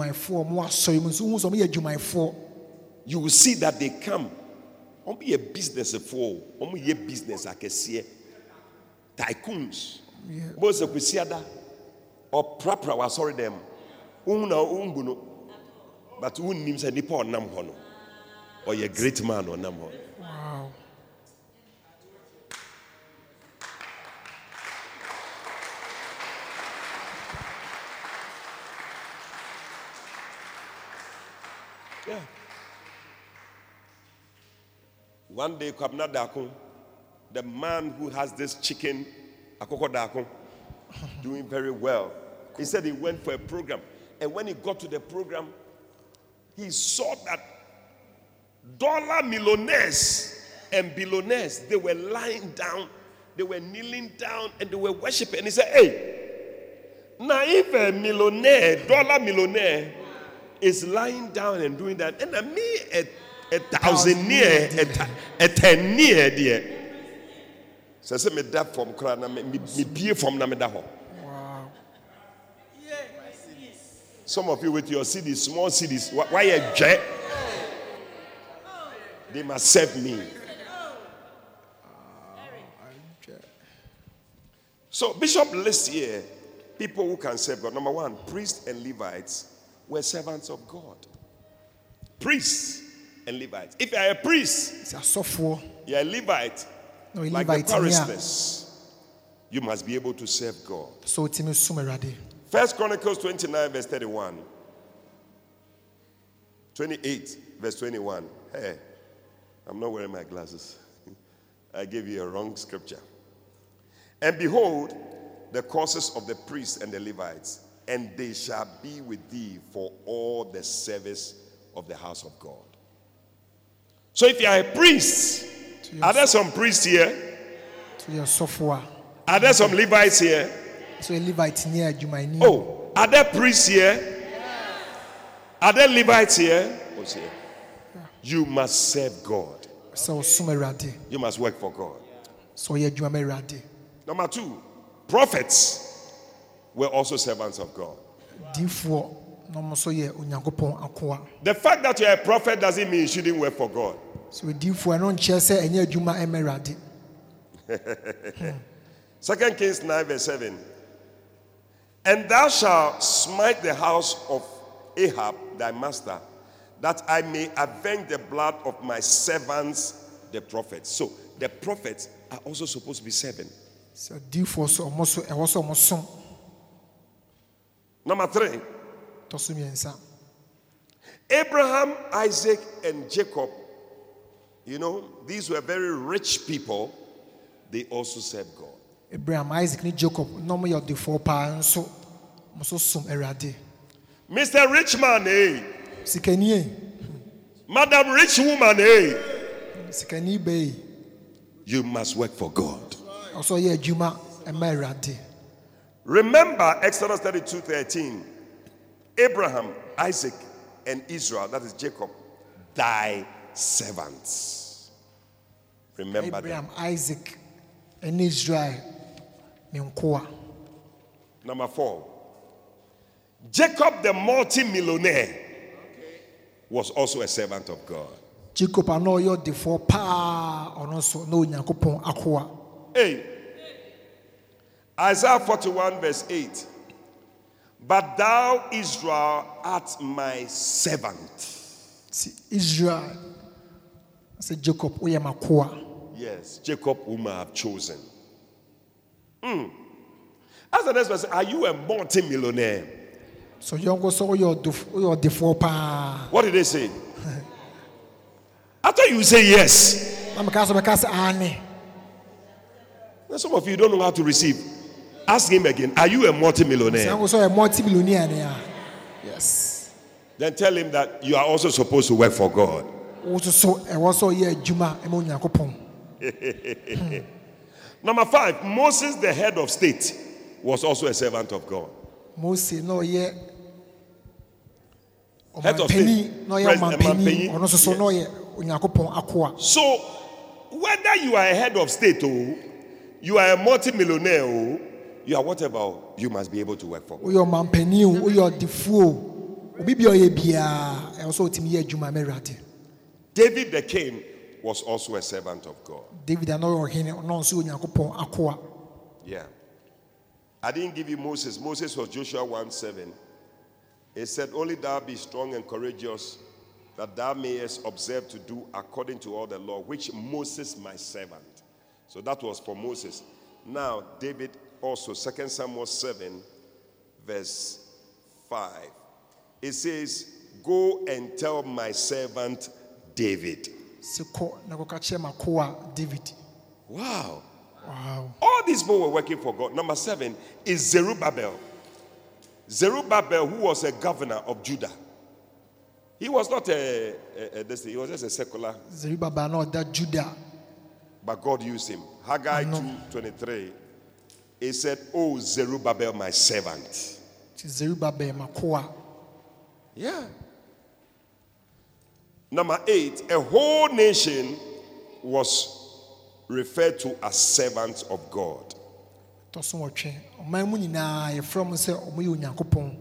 S1: will see that they come. Omo ye business for. Omo ye business akesiye. Tycoons. see se kusiada ɔprapra wasɔre dɛm. Ohun na ohun no. But nim sɛ nipa ɔnam hɔ no. Ɔyɛ great man ɔnam hɔ.
S2: wow.
S1: Yeah. One day, Kwabena Darko, the man who has this chicken, Akoko Darko, doing very well. He said he went for a program. And when he got to the program, he saw that dollar millionaires and billionaires, they were lying down, they were kneeling down, and they were worshiping. And he said, Hey, now if a millionaire, dollar millionaire, is lying down and doing that, and me a, a thousand near, a, a ten near, dear. So I said, me da from krana, me me be from na me da ho.
S2: Wow.
S1: Some of you with your cities, small cities, why a jet? They must serve me. So, Bishop lists here people who can serve God. Number one, priests and Levites were servants of God. Priests and Levites. If you are a priest, you're a Levite,
S2: ɔyɛ
S1: like the
S2: levite a
S1: choristers, you must be able to serve God.
S2: sɛ ɔtumi som awurade
S1: First Chronicles 29, verse 31. 28, verse 21. Hey, I'm not wearing my glasses. I gave you a wrong scripture. And behold, the courses of the priests and the Levites, and they shall be with thee for all the service of the house of God. So if you are a priest, are there some priests here?
S2: sɛ ɔyɛ ɔsɔfoɔ
S1: Are there some Levites here?
S2: A sɛ ɔyɛ levite ni a adwumayɛni
S1: Oh, are there priests here? Are there Levites here? Who's here? You must serve God.
S2: sɛ ɔsom
S1: You must work for God.
S2: sɛ ɔyɛ adwuma ma awurade
S1: Number two, prophets were also servants of God.
S2: diifoɔ na ɔmo nso yɛ onyankopɔn akoa
S1: The fact that you're a prophet doesn't mean you shouldn't work for God.
S2: sɛ odiifoɔ ɛno nkyerɛ sɛ ɛnyɛ adwuma ɛma awurade
S1: Second Kings 9, verse 7. And thou shalt smite the house of Ahab, thy master, that I may avenge the blood of my servants, the prophets. So the prophets are also supposed to be servant.
S2: sɛ diifoɔ so ɔmo so ɛwɔ sɛ ɔmo som
S1: Number three,
S2: tɔ so mmiɛnsa
S1: Abraham, Isaac, and Jacob, you know, these were very rich people. They also served God.
S2: Abraham isaac ne jacob na ɔmo yɛ ɔdefoɔ paa nso ɔmo nso som awurade
S1: Mr. Rich Man, eh?
S2: sikani
S1: Madam Rich Woman, eh?
S2: sikani bɛyi
S1: You must work for God.
S2: ɔsɔ ɔyɛ adwuma ɛma awurade
S1: Remember Exodus 32 13. Abraham, Isaac, and Israel, that is Jacob, thy servants. Remember them.
S2: abraham isaac and israel nkoa
S1: Number four, Jacob, the multi-millionaire, was also a servant of God.
S2: jacob a na ɔyɛ ɔdefoɔ paa ɔno nso na onyankopɔn akoa
S1: Hey, Isaiah 41, verse 8. But thou, Israel, art my servant.
S2: See, israel I said jacob
S1: Yes, Jacob, whom I have chosen. Hmm. As the next person, are you a multi-millionaire?
S2: so yɔnko sɛ woyɛ ɔdef- woyɛ ɔdefoɔ paa
S1: What did they say? I thought you would say yes.
S2: na meka sɛ bɛka sɛ ane
S1: And some of you don't know how to receive. Ask him again. Are you a multi-millionaire?
S2: yɔnko sɛ ɔyɛ multimillionaire a yes
S1: Then tell him that you are also supposed to work for God.
S2: wo nso so ɛwɔ sɛ ɔyɛ adwuma ma onyankopɔn
S1: Number five, Moses, the head of state, was also a servant of God.
S2: mose na ɔyɛ
S1: Head of state.
S2: na
S1: President,
S2: ɔmanpanin
S1: ɔmanpanin.
S2: ɔno nso so na ɔyɛ onyankopɔn akoa
S1: So, whether you are a head of state or You are a multi-millionaire. oh. You are whatever. oh, You must be able to work for. God.
S2: woyɛ ɔmampanin o oh, woyɛ ɔdefoɔ o oh. obi bia eh, ɔyɛ biara ɛwɔ sɛ ɔtumi yɛ adwuma ma awurade
S1: David the king was also a servant of God.
S2: david a na ɔyɛ ɔhene ɔno nso yɛ onyankopɔn akoa
S1: Yeah. I didn't give you Moses. Moses was Joshua 1 7. It said, Only thou be strong and courageous, that thou mayest observe to do according to all the law, which Moses my servant. So that was for Moses. Now, David also, 2 Samuel 7, verse 5. It says, Go and tell my servant David.
S2: Sɛ na kɔka kyerɛ david
S1: Wow.
S2: wow.
S1: All these people were working for God. Number seven is Zerubbabel. Zerubbabel, who was a governor of Judah. He was not a, a, a this he was just a secular,
S2: Zerubbabel, not ɔda juda
S1: but God used him. Haggai 2:23. He said, Oh Zerubbabel, my servant.
S2: nti zerubabel makoa
S1: Yeah. Number eight, a whole nation was referred to as servants of God.
S2: tɔ so wɔtwe ɔman mu nyinaa yɛfrɛ mo sɛ ɔmo yɛ onyankopɔn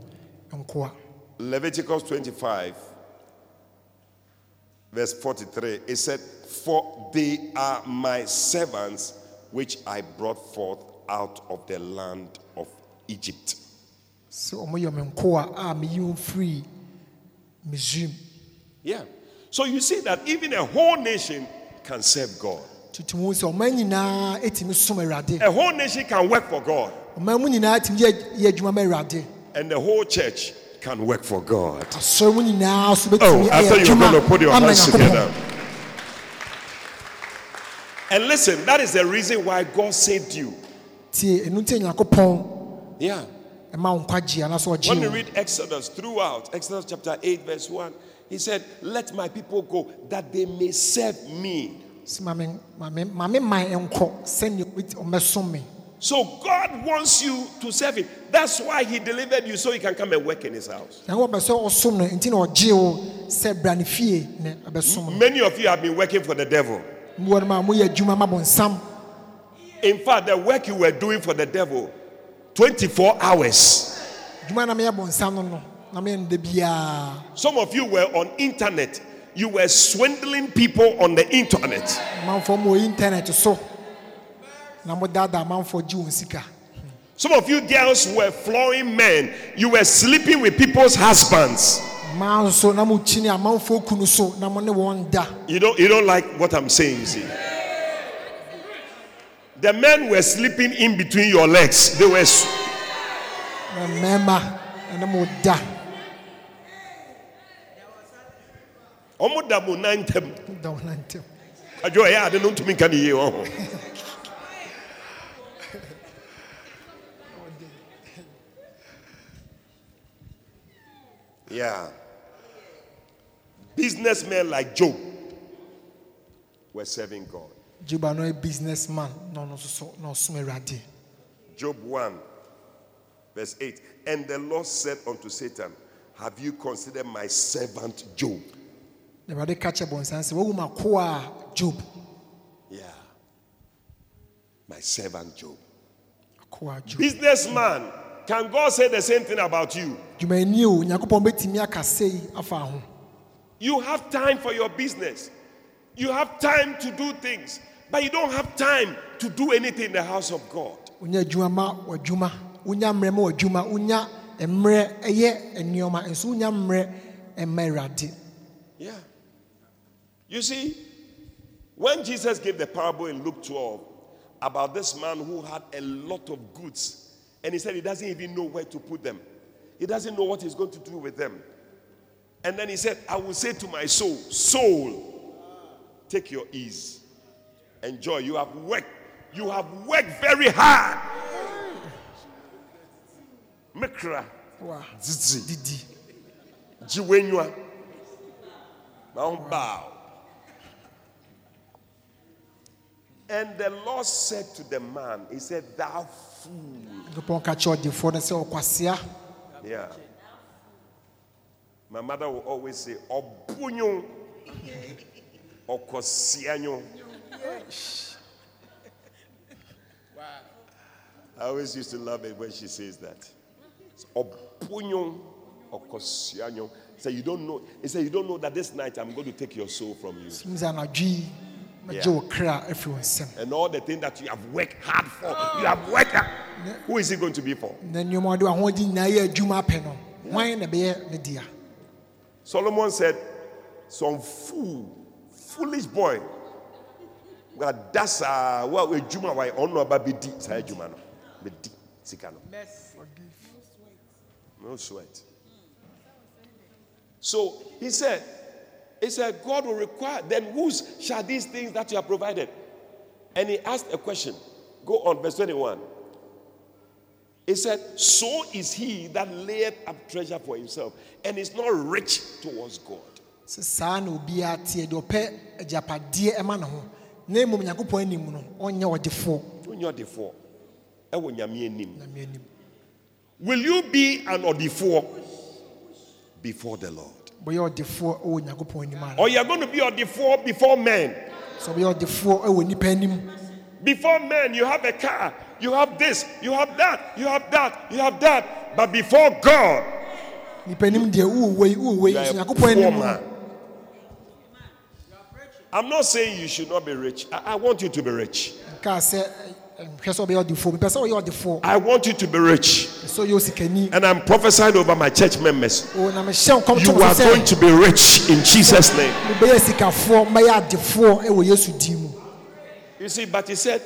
S2: nkoa
S1: Leviticus 25, verse 43, it said, For they are my servants which I brought forth out of the land of Egypt.
S2: sɛ ɔmo yɛ me nkoa a meyi wɔn firi misraim
S1: Yeah. So you see that even a whole nation can serve God.
S2: tutu mu sɛ ɔman nyinaa etumi som awurade
S1: A whole nation can work for God,
S2: ɔman mu nyinaa etumi yɛ yɛ adwuma ma awurade
S1: and the whole church can work for God.
S2: asɔre mu nyinaa so
S1: Oh, I thought you were going to put your hands together. And listen, that is the reason why God saved you.
S2: tie enu tie nyankopɔn
S1: Yeah.
S2: ɛma wo nkwagye anaasɛ ɔgye
S1: When
S2: you
S1: read Exodus throughout, Exodus chapter 8, verse 1, he said, Let my people go that they may serve me. So God wants you to serve him. That's why he delivered you so you can come and work in his house.
S2: nyankopɔn pɛ sɛ ɔsom no nti na ɔgye wo sɛ bra ne fie ne ɛbɛsom no
S1: Many of you have been working for the devil.
S2: mmoa no ma moyɛ adwuma ma bɔnsam
S1: In fact, the work you were doing for the devil, 24 hours.
S2: Adwuma na meyɛ bɔnsam no no na meyɛ no da biara
S1: Some of you were on internet. You were swindling people on the internet.
S2: amanfoɔ ma wɔ internet so na modaadaa amanfoɔ gye wɔn
S1: Some of you girls were flooring men. You were sleeping with people's husbands.
S2: maa nso na mokyi ne amanfoɔ kunu so na mo ne wɔn da
S1: You don't, you don't like what I'm saying, you see. The men were sleeping in between your legs. They were. s-
S2: na mmarima ɛne mo da
S1: Ọmụ da mụ ntẹm.
S2: da wɔn nantɛm
S1: Adwo ɛyɛ ade no ntumi nka ne yie wɔ ho. Yeah. Businessmen like Job were serving God.
S2: job no yɛ business man na ɔno nso so na ɔsom awurade
S1: Job 1, verse 8. And the Lord said unto Satan, Have you considered my servant Job?
S2: Awurade ka kyerɛ bɔnsan sɛ wawu makoa a job
S1: Yeah. My servant Job.
S2: akoa a job
S1: Businessman, can God say the same thing about you?
S2: dwumani o nyankopɔn bɛtumi aka sei afa ho
S1: You have time for your business. You have time to do things, but you don't have time to do anything in the house of God.
S2: wonya adwuma ma w'adwuma wonya mmerɛ ma w'adwuma wonya mmerɛ ɛyɛ nneɛma nso wonya mmerɛ ɛma awurade
S1: Yeah. You see, when Jesus gave the parable in Luke 12 about this man who had a lot of goods, and he said he doesn't even know where to put them, he doesn't know what he's going to do with them. And then he said, I will say to my soul, Soul, take your ease. Enjoy. You have worked. You have worked very hard. Mekra,
S2: wa
S1: zizi,
S2: didi
S1: jiwenywa. Bow. And the Lord said to the man, He said, Thou fool.
S2: nyankopɔn ka kyerɛ ɔdefoɔ no sɛ ɔkwasea
S1: Yeah. My mother will always say, Obunyo okosianyo. I always used to love it when she says that. Opunyo okosianyo. Say you don't know. He said you don't know that this night I'm going to take your soul from you.
S2: Sim sɛ anadwo yi mɛgye wo kra afiri wo nsɛm
S1: And all the things that you have worked hard for, you have worked. Hard. Who is it going to be for?
S2: na nneɛma ɔde w'ahoɔden nyinaa yɛ adwuma apɛ no hwan na ɛbɛyɛ ne dea
S1: Solomon said, "Some fool, foolish boy." That's uh, a juma why ono ababidi say juma no, sika no. No sweat. So he said, he said, God will require, then whose shall these things that you have provided? And he asked a question. Go on, verse 21. He said, So is he that layeth up treasure for himself and is not rich towards God.
S2: saa na obiara teɛ deɛ ɔpɛ agyapadeɛ ɛma ne ho na mmom nyankopɔn anim no ɔnyɛ ɔdefoɔ
S1: the four, ɛwɔ nyame anim.
S2: na meanim
S1: Will you be an odifoɔ before the Lord?
S2: Bɛyɛ ɔdefoɔ wɔ oh, nyankopɔn anim
S1: Or you're going to be odifoɔ before men?
S2: ɔdefoɔ wɔ nnipa anim
S1: Before men, you have a car, you have this, you have that, you have that, you have that. But before God,
S2: nnipa anim deɛ wowei wowei
S1: you are
S2: nso
S1: a
S2: nyankopɔn
S1: poor
S2: anim no
S1: man. I'm not saying you should not be rich. I, I want you to be rich.
S2: Nkaa sɛ nhwɛ sɛ ɔbɛyɛ ɔdefoɔ mepɛ sɛ ɔyɛ ɔdefoɔ
S1: I want you to be rich.
S2: pɛ sɛ ɔyɛ osikani
S1: And I'm prophesying over my church members.
S2: o na mehyɛ nkɔm
S1: You are going to be rich in Jesus' name.
S2: mebɛyɛ sikafoɔ mɛyɛ adefoɔ wɔ yesu din mu
S1: You see, but he said,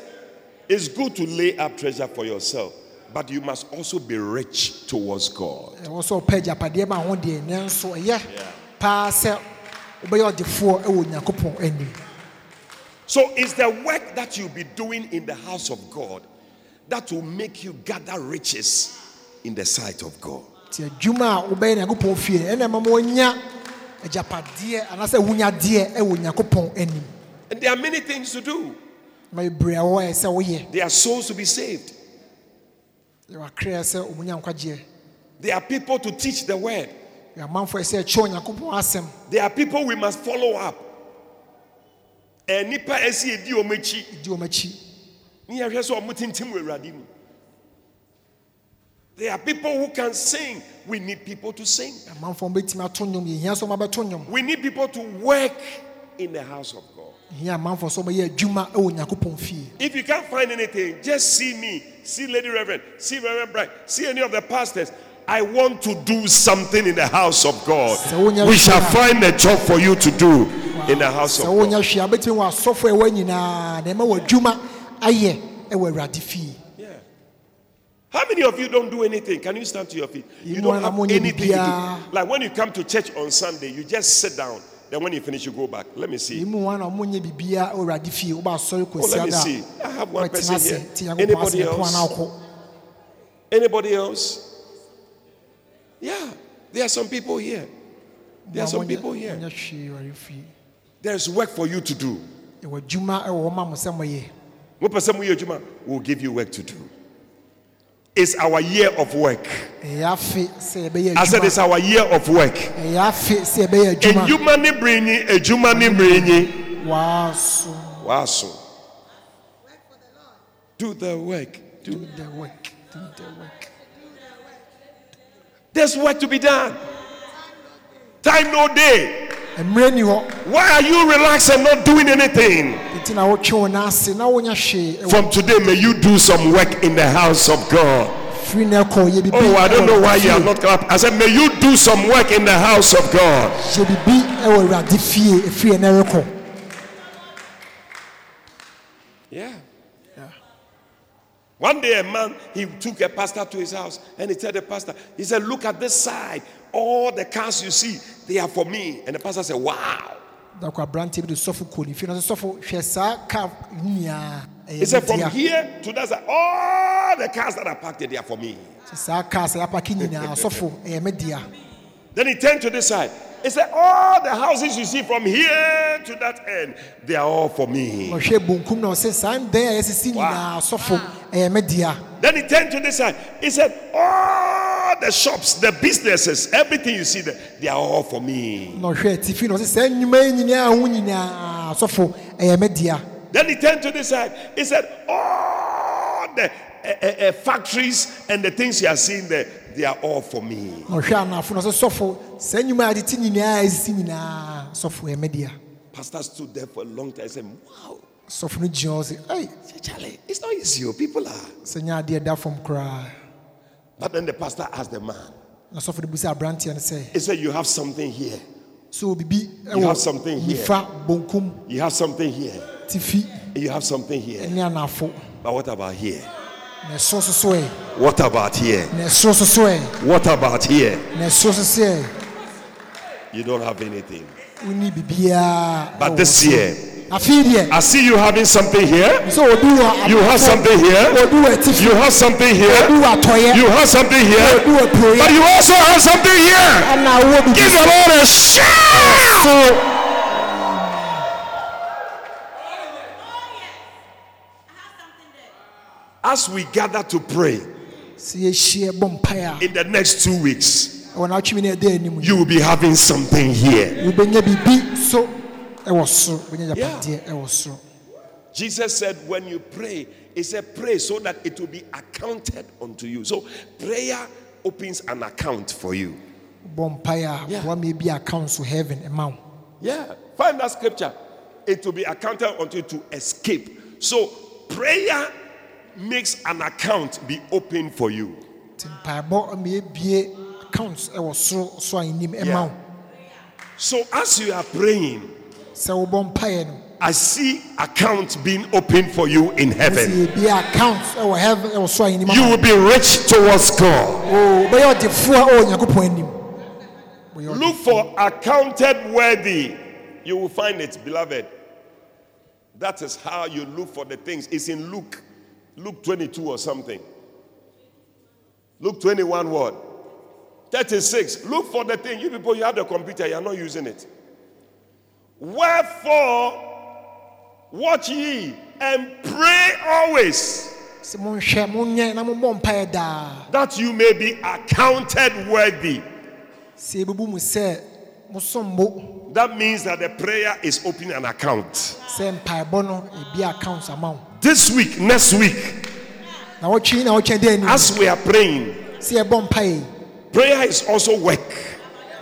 S1: it's good to lay up treasure for yourself, but you must also be rich towards God.
S2: ɛwɔ
S1: So it's the work that you'll be doing in the house of God that will make you gather riches in the sight of God.
S2: nti adwuma a wobɛyɛ nyankopɔn fie ɛna ɛma ma wɔnya agyapadeɛ anaasɛ wonyadeɛ wɔ nyankopɔn anim
S1: And there are many things to do.
S2: ma bebree a wɔyɛ sɛ woyɛ
S1: There are souls to be saved.
S2: yɛwɔ akrɛ sɛ ɔmunya nkwagyeɛ
S1: There are people to teach the word.
S2: yɛ amanfoɔ sɛ ɛkyerɛ onyankopɔn asɛm
S1: There are people we must follow up. And nipa esi edi omechi.
S2: di wɔn akyi
S1: Ni yɛhwɛ sɛ ɔmo tintim wɔ Awurade mu. There are people who can sing. We need people to sing.
S2: amanfoɔ bɛtumi ato nnwom yɛhia sɛ ɔmabɛto nnwom
S1: We need people to work in the house of God.
S2: yɛhia amanfoɔ sɛ ɔmɛyɛ adwuma fie
S1: If you can't find anything, just see me, see Lady Reverend, see Reverend Bright, see any of the pastors. I want to do something in the house of God. We shall find a job for you to do in the house of God.
S2: hwee a wobɛtumi wɔ asɔfoɔ a ɛwɔ nyinaa na ɛma wɔ adwuma ayɛ wɔ awurade fie
S1: Yeah. How many of you don't do anything? Can you stand to your feet? You don't have anything to do. Like when you come to church on Sunday, you just sit down. Then when you finish, you go back. Let me see.
S2: ɛmu wa na ɔmonyɛ biribia wɔ awurade fie wobɛ asɔre
S1: Oh, let me see. I have one person here. Anybody
S2: asɛ ɛko ana
S1: else? Anybody else? Yeah, there are some people here. There are some people here.
S2: ɔnyɛ hwee wɔ fie
S1: There's work for you to do.
S2: ɛwɔ adwuma ɛwɔ hɔ ma mo sɛ moyɛ
S1: Mo pɛ sɛ moyɛ adwuma, We'll give you work to do. It's our year of work.
S2: ɛyɛ afe sɛ yɛbɛyɛ
S1: I said it's our year of work.
S2: ɛyɛ afe sɛ yɛbɛyɛ adwuma
S1: Edwuma ne brinyi, edwuma ne brinyi.
S2: waaso
S1: Waso. Do the work. Do.
S2: do the work do the work
S1: There's work to be done. Time no day.
S2: mmerɛ ni hɔ
S1: Why are you relaxed and not doing anything?
S2: nti na wotwe wo no ase na wonya hwee ɛwɔ
S1: From today, may you do some work in the house of God.
S2: firi no ɛkɔ yɛ bibi
S1: Oh, I don't know why you are not clapping. I said, may you do some work in the house of God.
S2: yɛ bibi ɛwɔ awurade fie ɛfiri ɛnɛ rekɔ
S1: Yeah. One day, a man he took a pastor to his house and he told the pastor, he said, Look at this side. All the cars you see, they are for me. And the pastor said, Wow.
S2: dakɔ aberanteɛ bi de sɔfo kɔ ne fie no sɛ sɔfo hwɛ saa ka nyinaa
S1: He said, From here to that side, all the cars that are parked there, they are for me. Then he turned to this side. He said, All the houses you see from here to that end, they are all for me.
S2: ɔhwɛ bonkum na ɔsɛ saa dan a yɛsisi nyinaa sɔfo ɛyɛ me dea
S1: Then he turned to this side. He said, All the shops, the businesses, everything you see there, they are all for me.
S2: na ɔhwɛ atifi na ɔsɛ saa nnwuma yi nyinaa ho nyinaa sɔfo ɛyɛ me dea
S1: Then he turned to this side. He said, All the eh, eh, factories and the things you are seeing there, they are all for me.
S2: na ɔhwɛ anafo no sɛ sɔfo saa nnwuma a yɛde te nyinaa ɛsisi nyinaa sɔfo ɛmɛ dea
S1: Pastor stood there for a long time and said, Wow,
S2: sɔfo no gyina hɔ sɛ ei
S1: say, Charlie, it's not easy. oh, People are.
S2: sɛ nyɛ adeɛ da fam koraa
S1: But then the pastor asked the man,
S2: na sɔfo no busa aberanteɛ no sɛ
S1: He said, You have something here.
S2: so bibi
S1: You have something here.
S2: nifa bonkum
S1: You have something here.
S2: tifi
S1: You have something here.
S2: anafo
S1: But what about here?
S2: Na ɛsoro so so ɛ
S1: What about here?
S2: na ɛsoro so so ɛ
S1: What about here?
S2: na ɛsoro so so ɛ
S1: You don't have anything. But this year,
S2: afei deɛ
S1: I see you having something here.
S2: sɛ obi wɔ
S1: You have something here.
S2: obi wɔ atifi
S1: You have something here. You have something here. But you also have something here. Give the Lord a shout. As we gather to pray in the next two weeks, you will be having something here. Yeah. Jesus said, when you pray, He said, pray so that it will be accounted unto you. So prayer opens an account for you. Yeah. Yeah. Find that scripture. It will be accounted unto you to escape. So prayer makes an account be open for you.
S2: nti mpaebɔ ama yɛbie account ɛwɔ soro so a anim ɛma
S1: Yeah. So as you are praying,
S2: sɛ wobɔ mpaeɛ no
S1: I see accounts being opened for you in heaven.
S2: yɛbie account ɛwɔ heaven ɛwɔ soro a anim
S1: You will be rich towards God.
S2: wo wobɛyɛ ɔdefoɔ a ɛwɔ onyankopɔn anim Wobɛyɛ ɔde-
S1: Look for accounted worthy. You will find it, beloved. That is how you look for the things. It's in Luke, Luke 22 or something. Luke 21, what? 36. Look for the thing. You people, you have the computer, you are not using it. Wherefore, watch ye and pray always
S2: sɛ monhwɛ monyɛ na mommɔ mpaeɛ daa
S1: that you may be accounted worthy.
S2: sɛ yɛbɛbu mu sɛ mosom mo
S1: That means that the prayer is opening an account.
S2: Sɛ mpaebɔ no ebi account ama wo
S1: This week, next week,
S2: na wɔtwe na wɔtwe dɛ anim
S1: as we are praying,
S2: sɛ yɛbɔ mpaeɛ
S1: prayer is also work.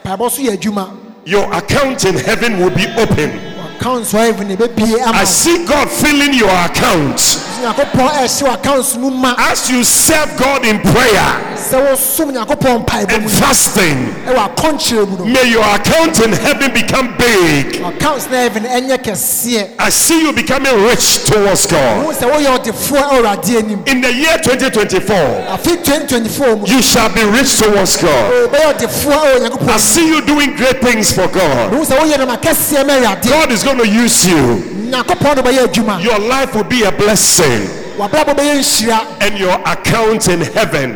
S2: mpaebɔ so yɛ adwuma
S1: Your account in heaven will be open.
S2: account so heaven ɛbɛbie ama
S1: I see God filling your account.
S2: Nyankopɔn ɛhyɛ account no ma
S1: As you serve God in prayer
S2: sɛ wosom nyankopɔn mpaebɔ
S1: and fasting,
S2: ɛwɔ akɔnkyerɛ mu
S1: may your account in heaven become big.
S2: account na heaven ɛnyɛ kɛseɛ
S1: I see you becoming rich towards God.
S2: wohu sɛ woyɛ ɔdefoɔ ɛwɔ awurade anim
S1: In the year 2024,
S2: 2024
S1: you shall be rich towards God.
S2: Oh, ɛwɔ
S1: I see you doing great things for God.
S2: wohu sɛ woyɛ nama kɛseɛ ma awurade
S1: God is going to use you.
S2: Nyankopɔn no bɛyɛ adwuma
S1: Your life will be a blessing.
S2: wabrabɔ bɛyɛ nhyira
S1: and your account in heaven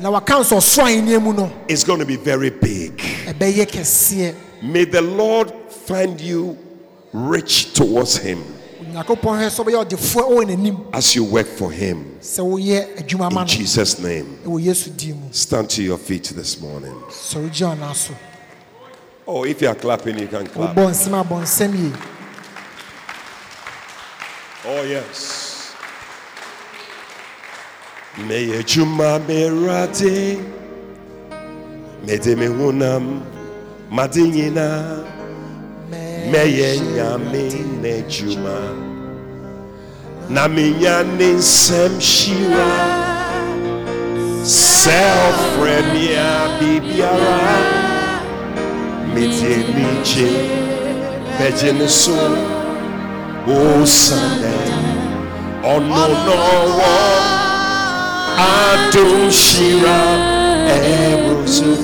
S2: na w'account ɔsoro ahenniɛ mu no
S1: is going to be very big. May the Lord find you rich towards Him
S2: onyankopɔn hwɛ sɛ wobɛyɛ ɔdefoɔ ɛwɔ n'anim
S1: as you work for Him.
S2: sɛ woyɛ adwuma ma
S1: In Jesus' name,
S2: ɛwɔ yesu din mu
S1: stand to your feet this morning.
S2: sɔre gyina ɔna so
S1: Oh, if you are clapping, you can clap. Oh, yes. May a juma merate, mede me hunam, madinina, meye nyame ne juma. Na minya ne nsem shira, self premier bibiara, mede mi je, ne so. Osane ono nowo adum shira ebrusu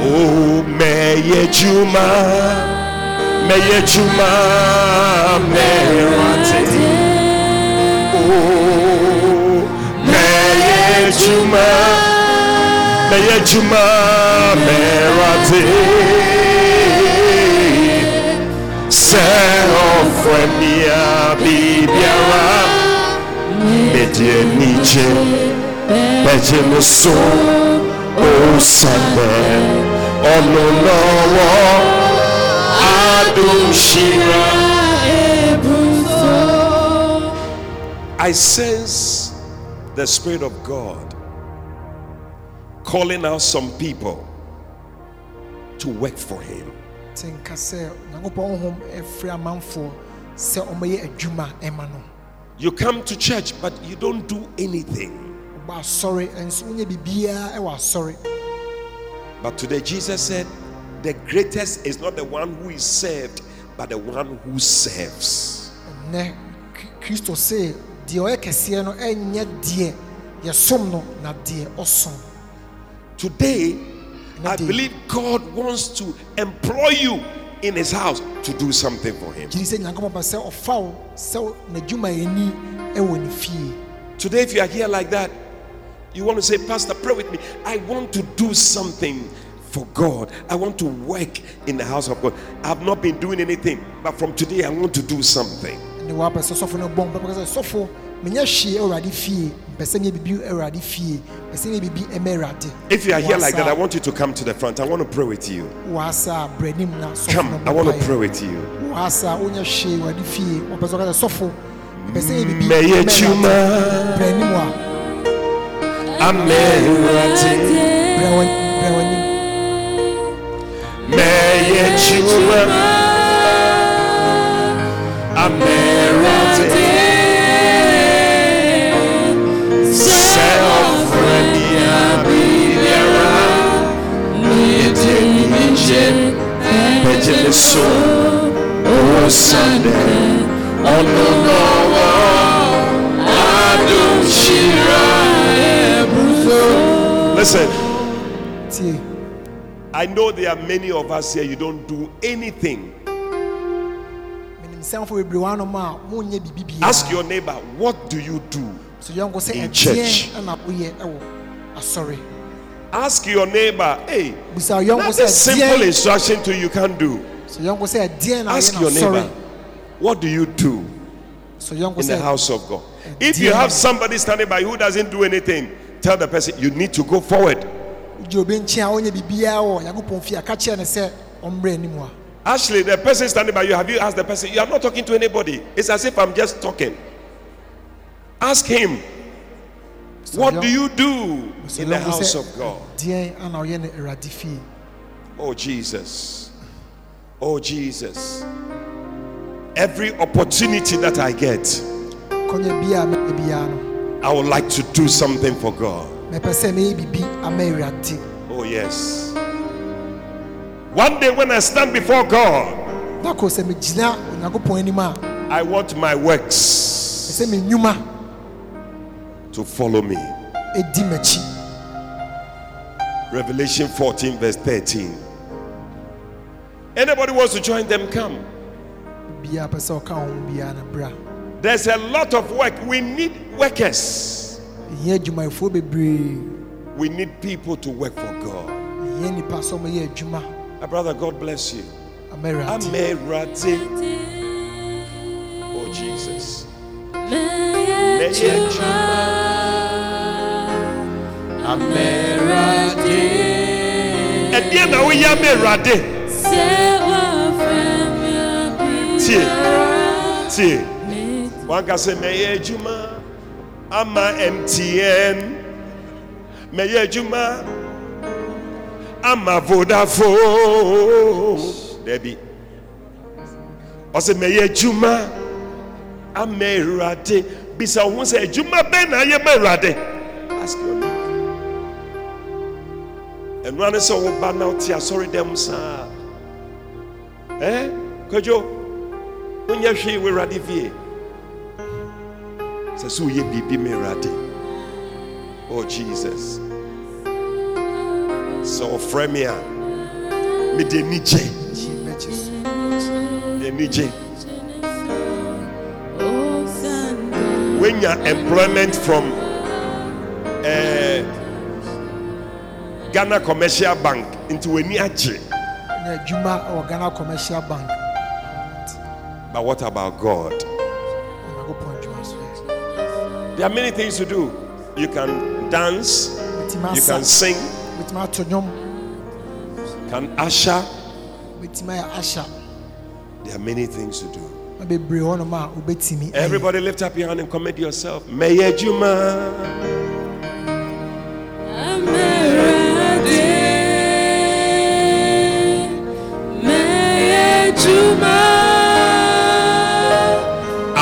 S1: o meye juma meye juma merate o meye juma meye juma merate mia biribiara mede anigye bɛgye so ɔno I sense the Spirit of God calling out some people to work for Him.
S2: Nti nka sɛ onyankopɔn honhom ɛfiri amanfoɔ sɛ ɔmɛyɛ adwuma ɛma no
S1: You come to church, but you don't do anything.
S2: ɔba asɔre nso wonyɛ biribiara ɛwɔ asɔre
S1: But today, Jesus said, The greatest is not the one who is served, but the one who serves.
S2: Kri- kristo se deɛ ɔyɛ kɛseɛ no ɛnyɛ deɛ yɛsom no na deɛ ɔsom
S1: Today, I believe God wants to employ you in His house to do something for Him.
S2: gyiri sɛ nyankopɔn pɛ sɛ ɔfa wo sɛ wo- n'adwumayɛni ɛwɔ ne fie
S1: Today, if you are here like that, you want to say, Pastor, pray with me. I want to do something for God. I want to work in the house of God. I've not been doing anything, but from today, I want to do something.
S2: Ne wapɛ sɛ sɔfo no bɔ mpɛ sɛ sɔfo menyɛ hwee awurade fie. Mpɛ sɛ nyɛ biribi awurade fie. Mpɛ sɛ nyɛ biribi ɛma awurade.
S1: If you are here like that, I want you to come to the front. I want to pray with you.
S2: wasa brɛ anim na sɔfo
S1: Come, I want to pray with you.
S2: wasa wonyɛ hwee awurade fie. Wɔpɛ
S1: bɛgye me so. Osiane ɔno na ɔwɔ adom hyira ɛbu so. Listen. I know there are many of us here, you don't do anything.
S2: menim sɛmfo bebree wɔanom a monyɛ biribi biara
S1: Ask your neighbor, what do you do?
S2: so yɔnko sɛ
S1: in church. Ask your neighbor, hey, that's a simple instruction to you can do.
S2: so yɔnko sɛ ɛdeɛn na
S1: Ask your neighbor, what do you do in the house of God? If you have somebody standing by who doesn't do anything, tell the person you need to go forward.
S2: gye obi nkyɛn a wonyɛ biribiara wɔ nyankopɔn fie a ka kyerɛ ne sɛ ɔmbrɛ anim a
S1: Actually, the person standing by you, have you asked the person? You are not talking to anybody. It's as if I'm just talking. Ask him, what do you do in the house of God?
S2: deɛn ana woyɛ no awurade fie
S1: Oh, Jesus. Oh, Jesus. Every opportunity that I get,
S2: kɔnyɛ bia a mɛyɛ biara no
S1: I would like to do something for God.
S2: mepɛ sɛ mɛyɛ biribi ama awurade
S1: Oh, yes. One day when I stand before God,
S2: da kɔ sɛ megyina onyankopɔn anim a
S1: I want my works
S2: sɛ me nnwuma
S1: to follow me.
S2: ɛdi
S1: Revelation 14, verse 13. Anybody wants to join them, come.
S2: biara pɛ sɛ ɔka ho biara no bra
S1: There's a lot of work. We need workers.
S2: ɛhia adwumayɛfoɔ bebree
S1: We need people to work for God.
S2: ɛhia nnipa sɛ ɔmɛyɛ adwuma
S1: My brother, God bless you.
S2: ama awurade
S1: Amerate. Oh, Jesus. Ɛdeɛ na woyɛ amerade tie tie wanka sɛ mɛyɛ adwuma ama mtn mɛyɛ adwuma ama vodafone. Dabi ɔsɛ mɛyɛ adwuma ama awurade bisa wo ho sɛ adwuma bɛn na ayɛ ma awurade ask your neighbor. Ɛnoa ne sɛ woba na wote asɔre dɛm saa ɛ kwadwo wonyɛ hwee wɔ awurade fie sɛ sɛ woyɛ biribi ma awurade oh jesus. Sɛ ɔfrɛ me a mede ani gye
S2: gye m'akyi so
S1: de ani woanya employment from eh, ghana commercial bank into
S2: na adwuma wɔ ghana commercial bank.
S1: But what about god?
S2: Onyankopɔn adwuma so. Yɛ
S1: there are many things to do. You can dance you can sing.
S2: Mɛtumi ato nnwom.
S1: Can usher.
S2: Mɛtumi ayɛ ahyɛ
S1: there are many things to do
S2: bebree hɔnom a wobɛtumi ayɛ.
S1: Everybody lift up your hand and commit yourself. Meye Juma.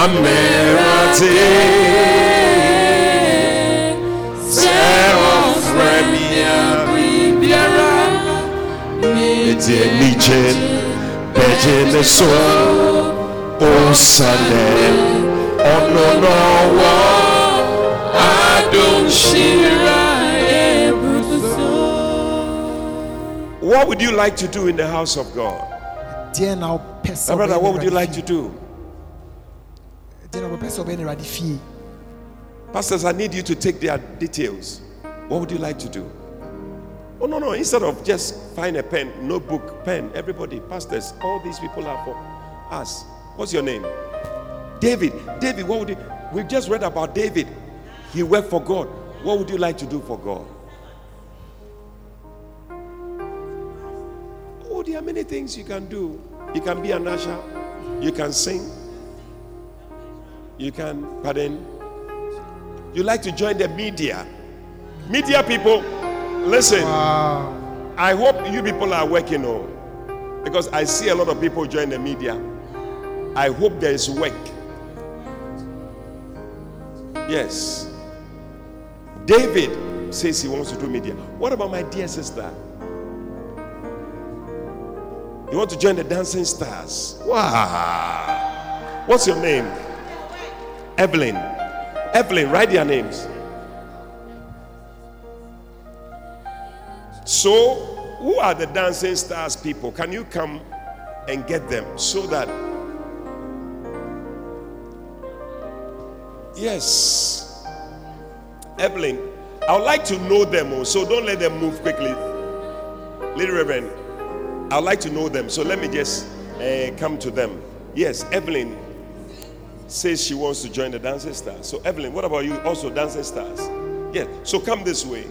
S1: Amerate. Zero fremia. Eti niche. Beje ne so. Osane. Ono oh, no wa. Adon oh. What would you like to do in the house of God?
S2: wopɛ sɛ
S1: My brother, what would you like to do?
S2: fie? deɛ na wopɛ sɛ ɔbɛyɛ no awurade fie
S1: Pastors, I need you to take their details. What would you like to do? Oh, no, no. Instead of just find a pen, notebook, pen, everybody, pastors, all these people are for us. What's your name? David. David, what would you? We just read about David. He worked for God. What would you like to do for God? Oh, there are many things you can do. You can be an usher. You can sing. You can, pardon, you like to join the media. Media people, listen. I hope you people are working on because I see a lot of people join the media. I hope there is work. Yes. David says he wants to do media. What about my dear sister? You want to join the dancing stars? Wow. What's your name? Evelyn. Evelyn, write their names. So, who are the dancing stars people? Can you come and get them so that. Yes. Evelyn, I would like to know them, oh, so don't let them move quickly. Lady Reverend, I would like to know them, so let me just uh, come to them. Yes, Evelyn says she wants to join the dancing stars. So, Evelyn, what about you? Also, dancing stars? Yes. So, come this way.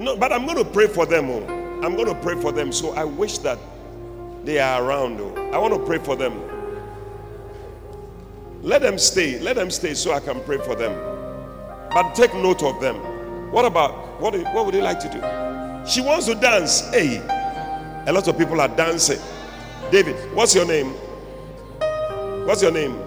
S1: No, but I'm going to pray for them. Oh. I'm going to pray for them. So, I wish that they are around. Oh. I want to pray for them. Let them stay. Let them stay so I can pray for them. But take note of them. What about what? What would you like to do? She wants to dance. Hey, a lot of people are dancing. David, what's your name? What's your name?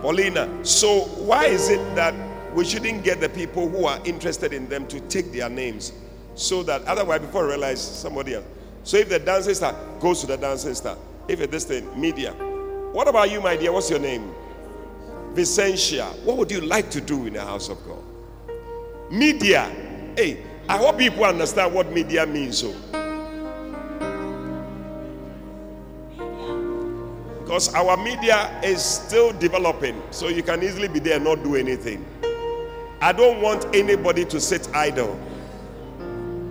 S1: Paulina. So why is it that we shouldn't get the people who are interested in them to take their names, so that otherwise, before I realize somebody else. So if the dancing star goes to the dancing star, if it's this thing, media. What about you, my dear? What's your name? Vicentia. What would you like to do in the house of God? Media. Hey, I hope people understand what media means. So. Because our media is still developing, so you can easily be there and not do anything. I don't want anybody to sit idle.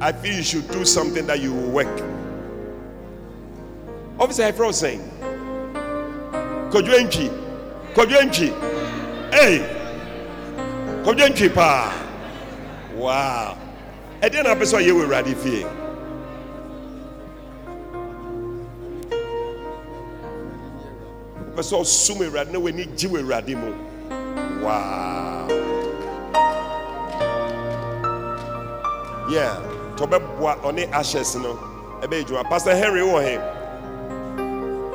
S1: I feel you should do something that you will work. Obviously, I was saying, Kodwenchi, Kodwenchi, hey, Kodwenchi pa, wow. And then I saw you were ready for pɛ sɛ ɔsom awurade na w'ani gye wɔ awurade mu wow. Yeah tɔ bɛboa ɔne ashes no. Ɛbɛyɛ adwuma pastor henry wɔ he?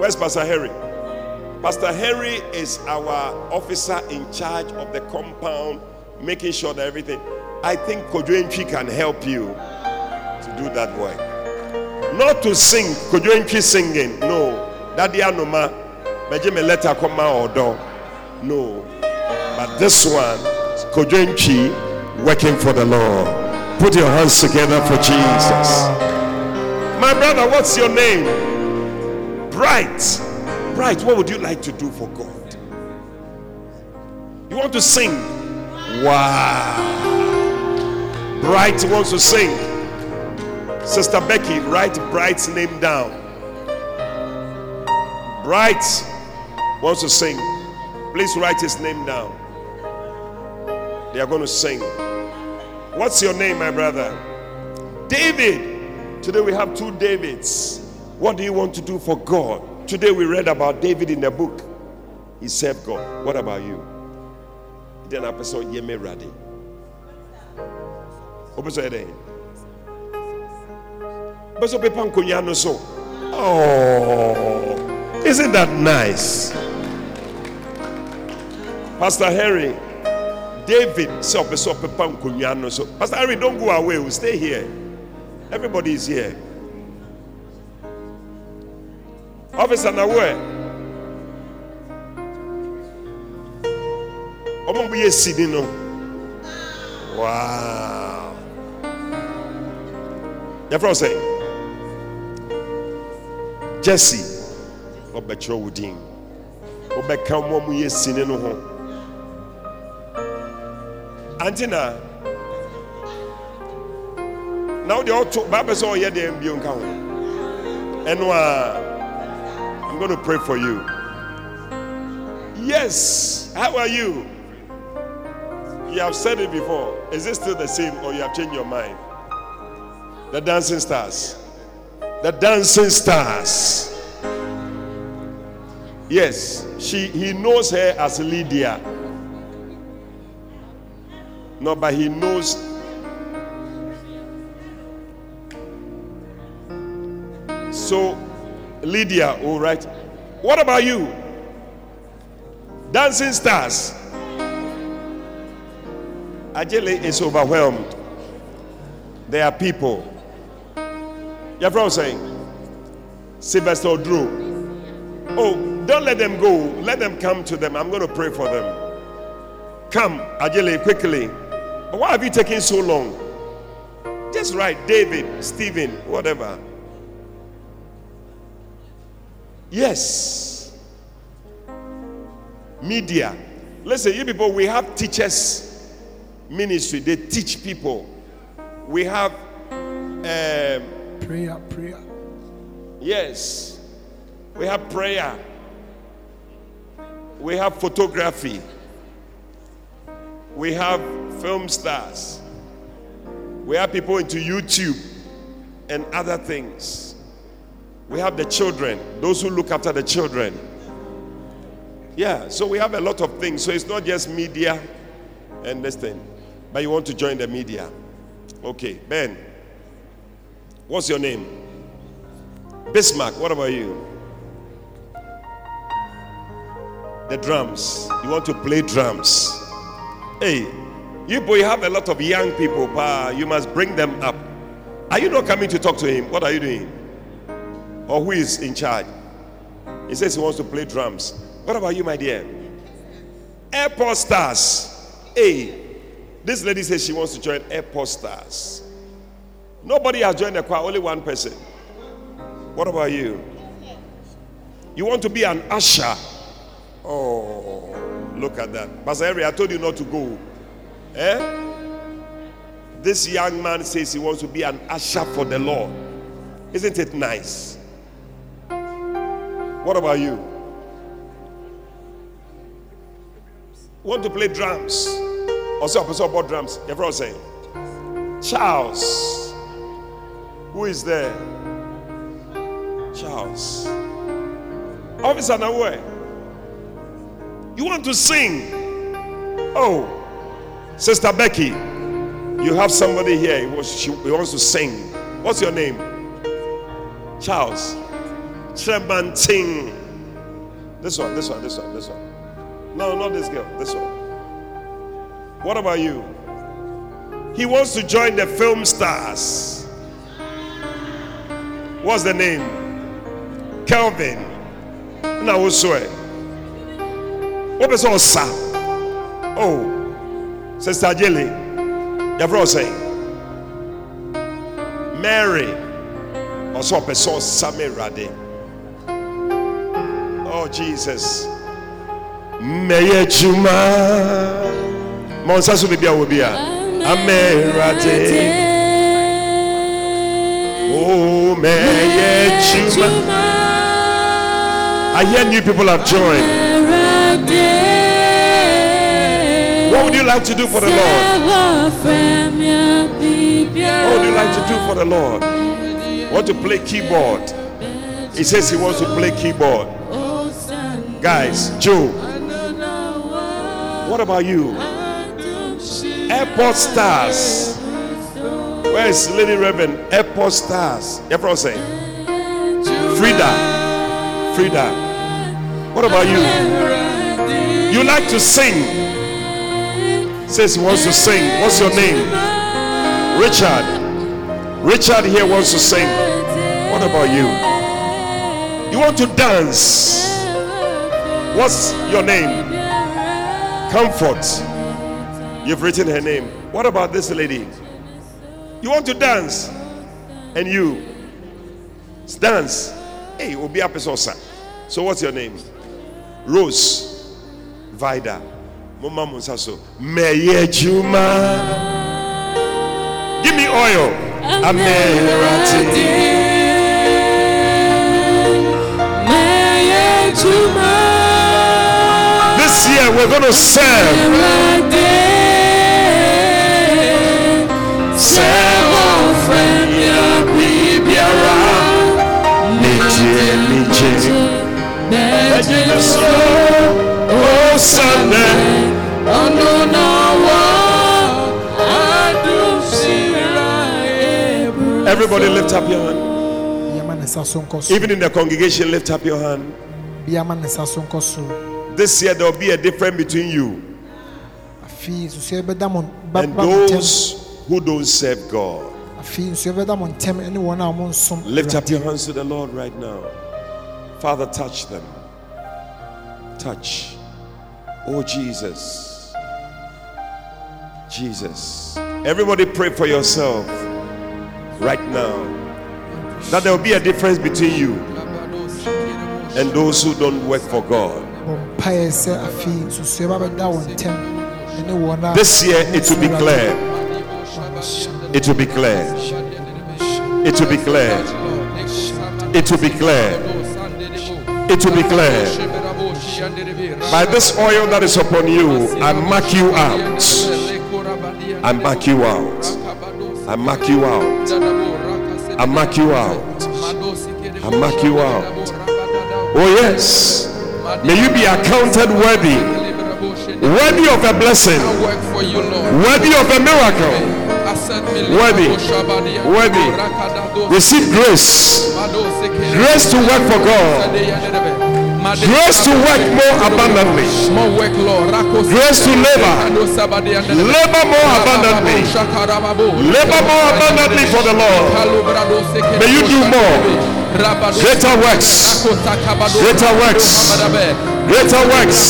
S1: Where's pastor henry pastor henry is our officer in charge of the compound making sure that everything i think kodwentwi can help you to do that work not to sing kodwentwi singing no daddy anoma Beje me letter come out or No. But this one, Kojenchi, working for the Lord. Put your hands together for Jesus. My brother, what's your name? Bright. Bright, what would you like to do for God? You want to sing? Wow. Bright wants to sing. Sister Becky, write Bright's name down. Bright wants to sing, please write his name down. They are going to sing. What's your name, my brother? David. Today we have two Davids. What do you want to do for God? Today we read about David in the book. He served God. What about you? Then I saw Yeme Radi. Open so then. But so Pepan Kunyano so. Oh, isn't that nice? Pastor Harry, David so so Pepan. Pastor Harry, don't go away. We'll stay here. Everybody is here. Officer Naware. ọmọ bó yẹ sini no wow. Yẹfrɛ sɛ jesse ɔbɛkyerɛ wo din ɔbɛka ɔmo ɔmo yɛ sini no ho anti na na wode ɔto baabɛ sɛ ɔyɛ deɛ mbio nka ho ɛno a i'm going to pray for you yes how are you you have said it before. Is it still the same or you have changed your mind? The dancing stars. The dancing stars. Yes, she he knows her as Lydia. No, but he knows so Lydia, all right. What about you? Dancing stars. Ajele is overwhelmed. There are people. Your friend saying, Sylvester Drew. Oh, don't let them go. Let them come to them. I'm going to pray for them. Come, Ajele, quickly. Why have you taken so long? Just write David, Stephen, whatever. Yes. Media. Listen, you people, we have teachers ministry. They teach people. We have, um,
S2: prayer prayer
S1: yes, we have prayer. We have photography. We have film stars. We have people into YouTube and other things. We have the children, those who look after the children. Yeah, so we have a lot of things. So it's not just media and this thing. But you want to join the media. Okay, Ben. What's your name? Bismarck. What about you? The drums. You want to play drums. Hey, you boy have a lot of young people, but you must bring them up. Are you not coming to talk to him? What are you doing? Or who is in charge? He says he wants to play drums. What about you, my dear? Airport stars. Hey, this lady says she wants to join Airport Stars. Nobody has joined the choir, only one person. What about you? You want to be an usher? Oh, look at that. Pastor Henry, I told you not to go. Eh? This young man says he wants to be an usher for the Lord. Isn't it nice? What about you? Want to play drums? Also, person about drums. Everyone saying, Charles. Who is there? Charles. Officer Naware. You want to sing? Oh, Sister Becky, you have somebody here. He, was, she, he wants to sing. What's your name? Charles. Tremanting. This one, this one, this one, this one. No, not this girl. This one. What about you? He wants to join the film stars. What's the name? Kelvin. Now, what's it? What all sa? Oh, Sister Jelly. You're saying Mary. Also, person Samirade. Oh, Jesus. Meye Juma. Monsa so bibia wo bia. Amerade. Oh, Meye Juma. I hear new people have joined. What would you like to do for the Lord? What would you like to do for the Lord? Want to play keyboard? He says he wants to play keyboard. Guys, Joe, What about you? Airport stars. Where is Lady Reverend? Airport stars. Everyone say. Frida. Frida. What about you? You like to sing. Says he wants to sing. What's your name? Richard. Richard here wants to sing. What about you? You want to dance. What's your name? Comfort. You've written her name. What about this lady? You want to dance? And you? Dance. Hey, Obi Apesosa. So what's your name? Rose. Vida. Mama Musaso. Meye Juma. Give me oil. Amerati. This year we're going to serve. Serve our friend Yabibiara. Nije, nije. Ejineso. Oh, Sunday. Everybody lift up your hand.
S2: biama ne nsa so nkɔ so
S1: Even in the congregation, lift up your hand.
S2: Biama ne nsa so nkɔ so
S1: This year there will be a difference between you
S2: afei nsusuɛ bɛda mo ba
S1: and
S2: ba mo ntɛm
S1: those who don't serve God.
S2: afei nsusuɛ bɛda mo ntɛm ne wɔn a wɔn nsom
S1: Lift up your hands to the Lord right now. Father, touch them. Touch. Oh, Jesus. Jesus. Everybody pray for yourself right now. That there will be a difference between you and those who don't work for God.
S2: Bɔ mpaeɛ sɛ afei nsusuɛ ba bɛda wɔn ntɛm ne wɔn a
S1: This year it will be clear. It will be clear. It will be clear. It will be clear. It will be clear. By this oil that is upon you, I mark you out. I mark you out. I mark you out. I mark you out. I mark you out. Oh, yes. May you be accounted worthy, worthy of a blessing,
S3: work for you, Lord.
S1: worthy of a miracle. Worthy. Worthy. Receive grace. Grace to work for God. Grace to work more abundantly.
S3: More work, Lord.
S1: Grace to labor. Labor more abundantly. Labor more abundantly for the Lord. May you do more. Greater works. Greater works. Greater works.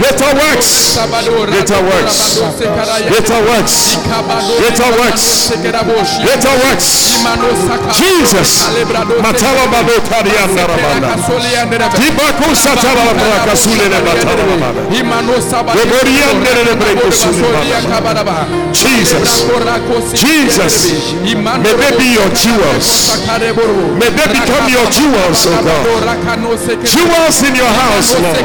S1: Greater works. Greater works. Greater works. Greater works. Greater works. Jesus. Matala bado tarianda rabanda. Tibaku satala rabanda. Jesus. Jesus. May they be your jewels. May they become your jewels, oh God. Jewels in your house, Yes, Lord.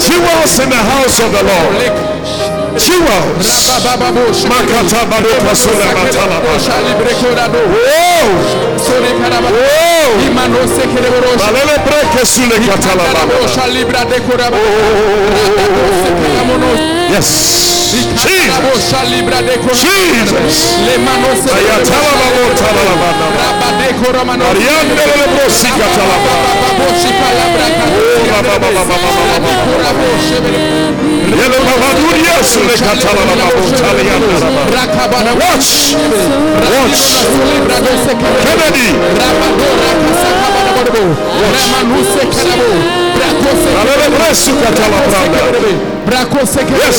S1: She was in the house of the Lord jewels. Yes. Jesus. Jesus. Watch. Watch. Kennedy. Yes.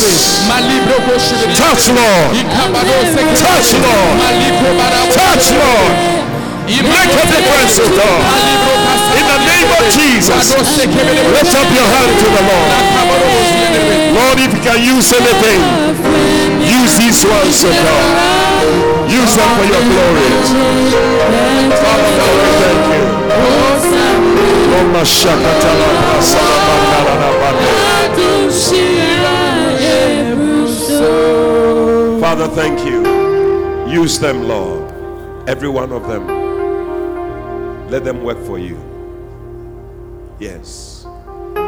S1: Touch Lord. Touch Lord. Touch Lord. Make a difference, Lord. In the name of Jesus, lift up your hand to the Lord. Lord, if you can use anything, use these ones, oh God. Use them for your glory. Father, we thank you. Father, thank you. Use them, Lord. Every one of them. Let them work for you. Yes.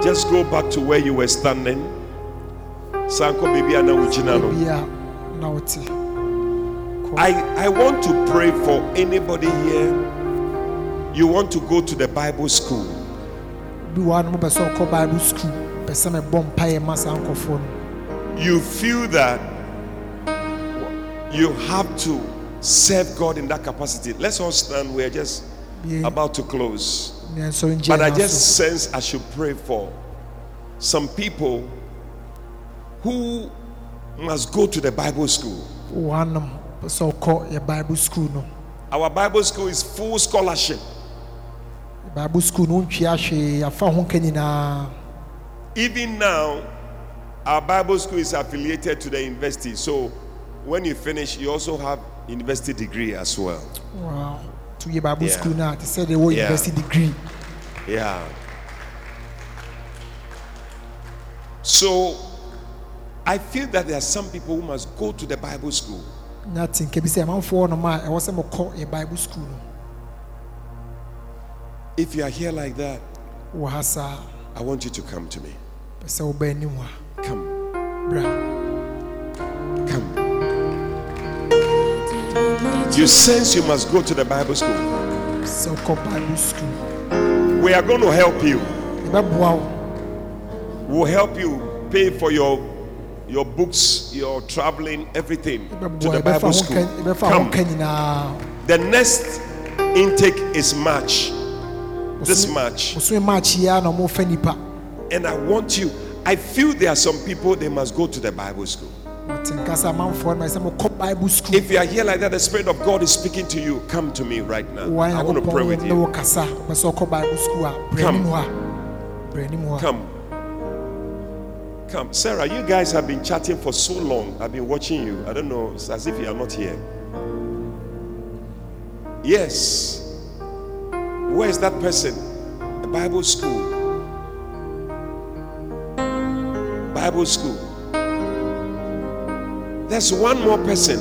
S1: Just go back to where you were standing. Sanko bibi ana ujina no. I, I want to pray for anybody here. You want to go to the Bible school.
S2: bi wɔ ha no mopɛ sɛ ɔkɔ bible school pɛ sɛ mebɔ mpaeɛ ma saa
S1: You feel that you have to serve God in that capacity. Let's all stand. We're just about to close. But I just sense I should pray for some people who must go to the Bible school.
S2: pɛ sɛ ɔkɔ yɛ bible school no
S1: Our Bible school is full scholarship.
S2: bible school no wontwea hwee afa ho
S1: Even now, our Bible school is affiliated to the university. So when you finish, you also have university degree as well.
S2: Wow. to yɛ bible
S1: Yeah.
S2: school no a te sɛ deɛ
S1: Yeah.
S2: university degree
S1: Yeah. So I feel that there are some people who must go to the Bible school.
S2: Nothing can be te nka bi sɛ amanfoɔ nom a ɛwɔ sɛ mokɔ yɛ bible school
S1: If you are here like that, I want you to come to me.
S2: pɛ sɛ wobaa anim ha
S1: Come, come. You sense you must go to the Bible school.
S2: sɛ wokɔ bible school
S1: We are going to help you. We'll help you pay for your your books, your traveling, everything to the Bible school.
S2: nka- yɛbɛfa ho
S1: Come. The next intake is March. This March.
S2: bosome march yi a na ɔmɔfa nipa
S1: And I want you, I feel there are some people they must go to the Bible school.
S2: wɔte nka sɛ amanfoɔ no sɛ mokɔ bible school
S1: If you are here like that, the Spirit of God is speaking to you. Come to me right now. I want to pray with you.
S2: wo kasa pɛ sɛ ɔkɔ bible school a brɛ
S1: Come.
S2: anim ha brɛ anim ha
S1: Come. Come. Sarah, you guys have been chatting for so long. I've been watching you. I don't know, it's as if you are not here. Yes. Where is that person? The Bible school. Bible school. There's one more person.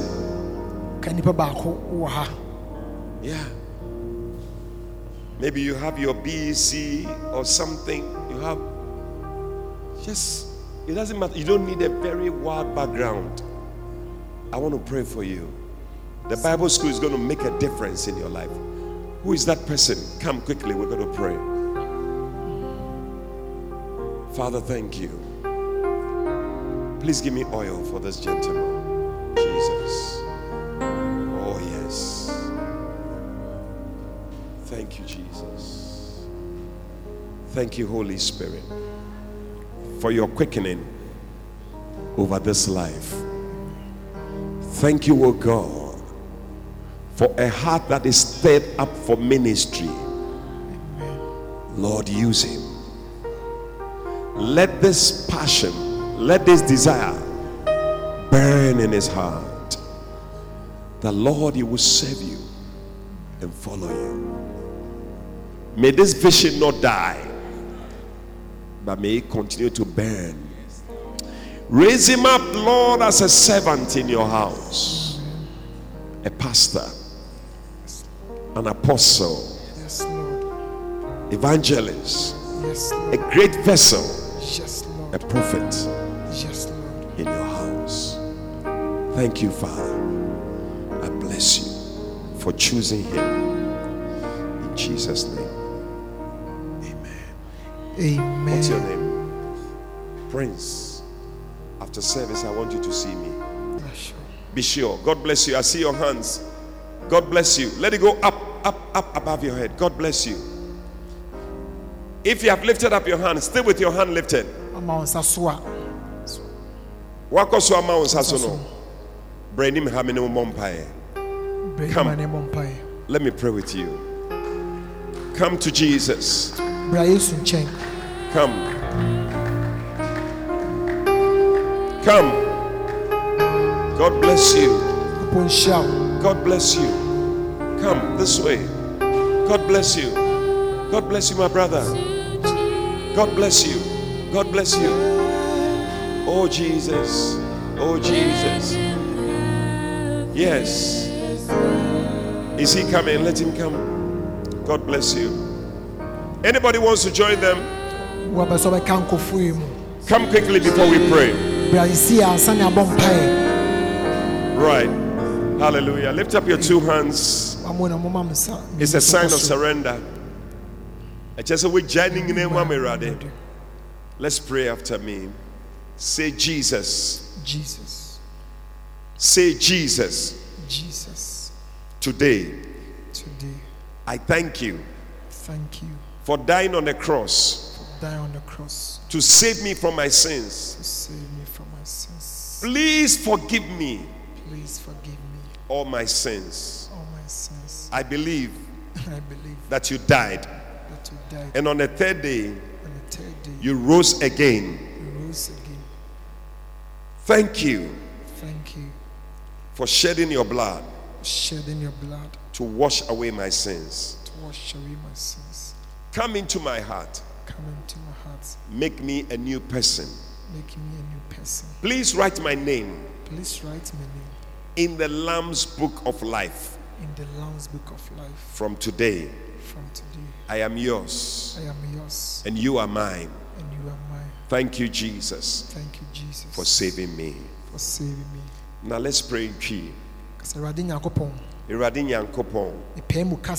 S2: ka nipa baako
S1: Yeah. Maybe you have your BEC or something. You have just, it doesn't matter. You don't need a very wild background. I want to pray for you. The Bible school is going to make a difference in your life. Who is that person? Come quickly. We're going to pray. Father, thank you. Please give me oil for this gentleman. Jesus. Oh, yes. Thank you, Jesus. Thank you, Holy Spirit, for your quickening over this life. Thank you, O God, for a heart that is stirred up for ministry. Lord, use him. Let this passion, let this desire burn in his heart. The Lord, he will serve you and follow you. May this vision not die, but may it continue to burn. Raise him up, Lord, as a servant in your house, a pastor, an apostle,
S2: yes
S1: evangelist,
S2: yes
S1: a great vessel,
S2: yes
S1: a prophet in your house. Thank you, Father. I bless you for choosing him. In Jesus' name.
S2: Amen
S1: What's your name? Prince. After service, I want you to see me.
S2: Sure.
S1: Be sure. God bless you. I see your hands. God bless you. Let it go up, up, up above your head. God bless you. If you have lifted up your hand, stay with your hand lifted.
S2: ama so a
S1: Wakɔ so ama wo no. Bra anim ha me ne wo mmɔ mpaeɛ.
S2: brɛ
S1: Come.
S2: anim a ne mmɔ mpaeɛ
S1: Let me pray with you. Come to Jesus.
S2: Bra yesu nkyɛn
S1: Come. Come. God bless you. God bless you. Come this way. God bless you. God bless you, my brother. God bless you. God bless you. Oh, Jesus. Oh, Jesus. Yes. Is he coming? Let him come. God bless you. Anybody wants to join them?
S2: wobɛ sɛ ɔbɛka nkɔfoɔ yi mu
S1: Come quickly before we pray.
S2: bransi a ansa ne abɔ mpae
S1: Right. Hallelujah. Lift up your two hands.
S2: wamo na moma me nsa
S1: It's a sign of surrender. I just say we're joining in one ready. Let's pray after me. Say Jesus.
S2: jesus
S1: Say Jesus.
S2: jesus
S1: Today,
S2: today
S1: I thank you
S2: thank you
S1: for dying on the cross.
S2: For dying on the cross.
S1: To save me from my sins.
S2: to save me from my sins.
S1: Please forgive me.
S2: Please forgive me.
S1: All my sins.
S2: all my sins.
S1: I believe
S2: i believe
S1: that you died,
S2: that you died.
S1: And on the third day,
S2: on the third day
S1: you rose again.
S2: you rose again.
S1: Thank you
S2: thank you
S1: for shedding your blood
S2: shedding your blood
S1: to wash away my sins.
S2: to wash away my sins
S1: Come into my heart.
S2: come into my heart
S1: Make me a new person.
S2: make me a new person
S1: Please write my name
S2: please write my name
S1: in the Lamb's book of life.
S2: in the Lamb's book of life
S1: From today,
S2: from today
S1: I am yours
S2: i am yours
S1: and you are mine.
S2: and you are mine
S1: Thank you, Jesus,
S2: thank you jesus
S1: for saving me.
S2: for saving me
S1: Now let's pray in Twi.
S2: kasɛ awurade nyankopɔn
S1: Awurade Nyankopɔn,
S2: mepɛɛ mu ka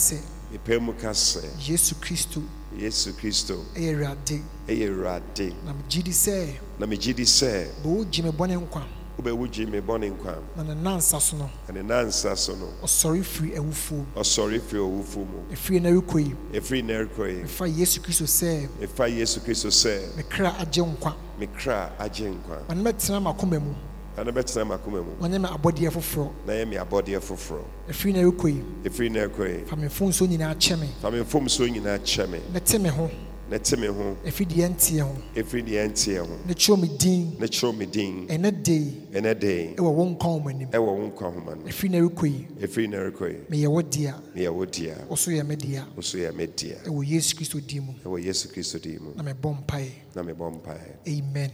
S2: sɛ
S1: mepɛ mu ka sɛ,
S2: yesu kristo.
S1: Yesu Kristo,
S2: ɛyɛ awurade
S1: ɛyɛ Awurade.
S2: na megye di sɛ
S1: Na megye di sɛ,
S2: bɛ wogye me bɔne nkwa.
S1: Wobɛwogye me bɔne nkwa.
S2: Na ne nansa so no.
S1: Na ne nansa so no,
S2: ɔsɔre firi awufuo mu
S1: ɔsɔre firi owufo mu.
S2: ɛfiri na rekɔ yi
S1: Ɛfiri na yi,
S2: mefa yesu kristo sɛ
S1: ɛfa Yesu Kristo sɛ,
S2: me kra agye nkwa.
S1: Me kra agye nkwa.
S2: ɔne mɛtena m'akoma mu
S1: Na ne bɛtena m'akoma mu.
S2: ɔnyɛ me abɔdeɛ foforɔ.
S1: Na yɛ me abɔdeɛ foforɔ.
S2: ɛfiri na rekɔ yi
S1: Ɛfiri na ɛrekɔ yi,
S2: fa me mfomso nyinaa kyɛ me.
S1: Fa me mfomsoɔ nyinaa kyɛ me.
S2: ne te me ho.
S1: Na te me ho,
S2: ɛfiri deɛ nteɛ ho.
S1: Ɛfiri deɛ ɛnteɛ ho.
S2: ne kyerɛw me din.
S1: Na kyerɛw me din.
S2: Ɛnɛ de yi
S1: ɛnɛ den
S2: ɛwɔ wo nkwa wo m'anim
S1: ɛwɔ wo nkwa homa no.
S2: ɛfiri na rekɔ yi
S1: Ɛfiri na ɛrekɔ yi,
S2: meyɛ wo dea.
S1: Meyɛ wo dea.
S2: wo so yɛ me dea.
S1: Wo so yɛ me dea.
S2: ɛwɔ yesu kristo din mu.
S1: Ɛwɔ yesu kristo din mu.
S2: Na mebɔ mpae
S1: na mebɔ mpaeɛ.
S2: Amen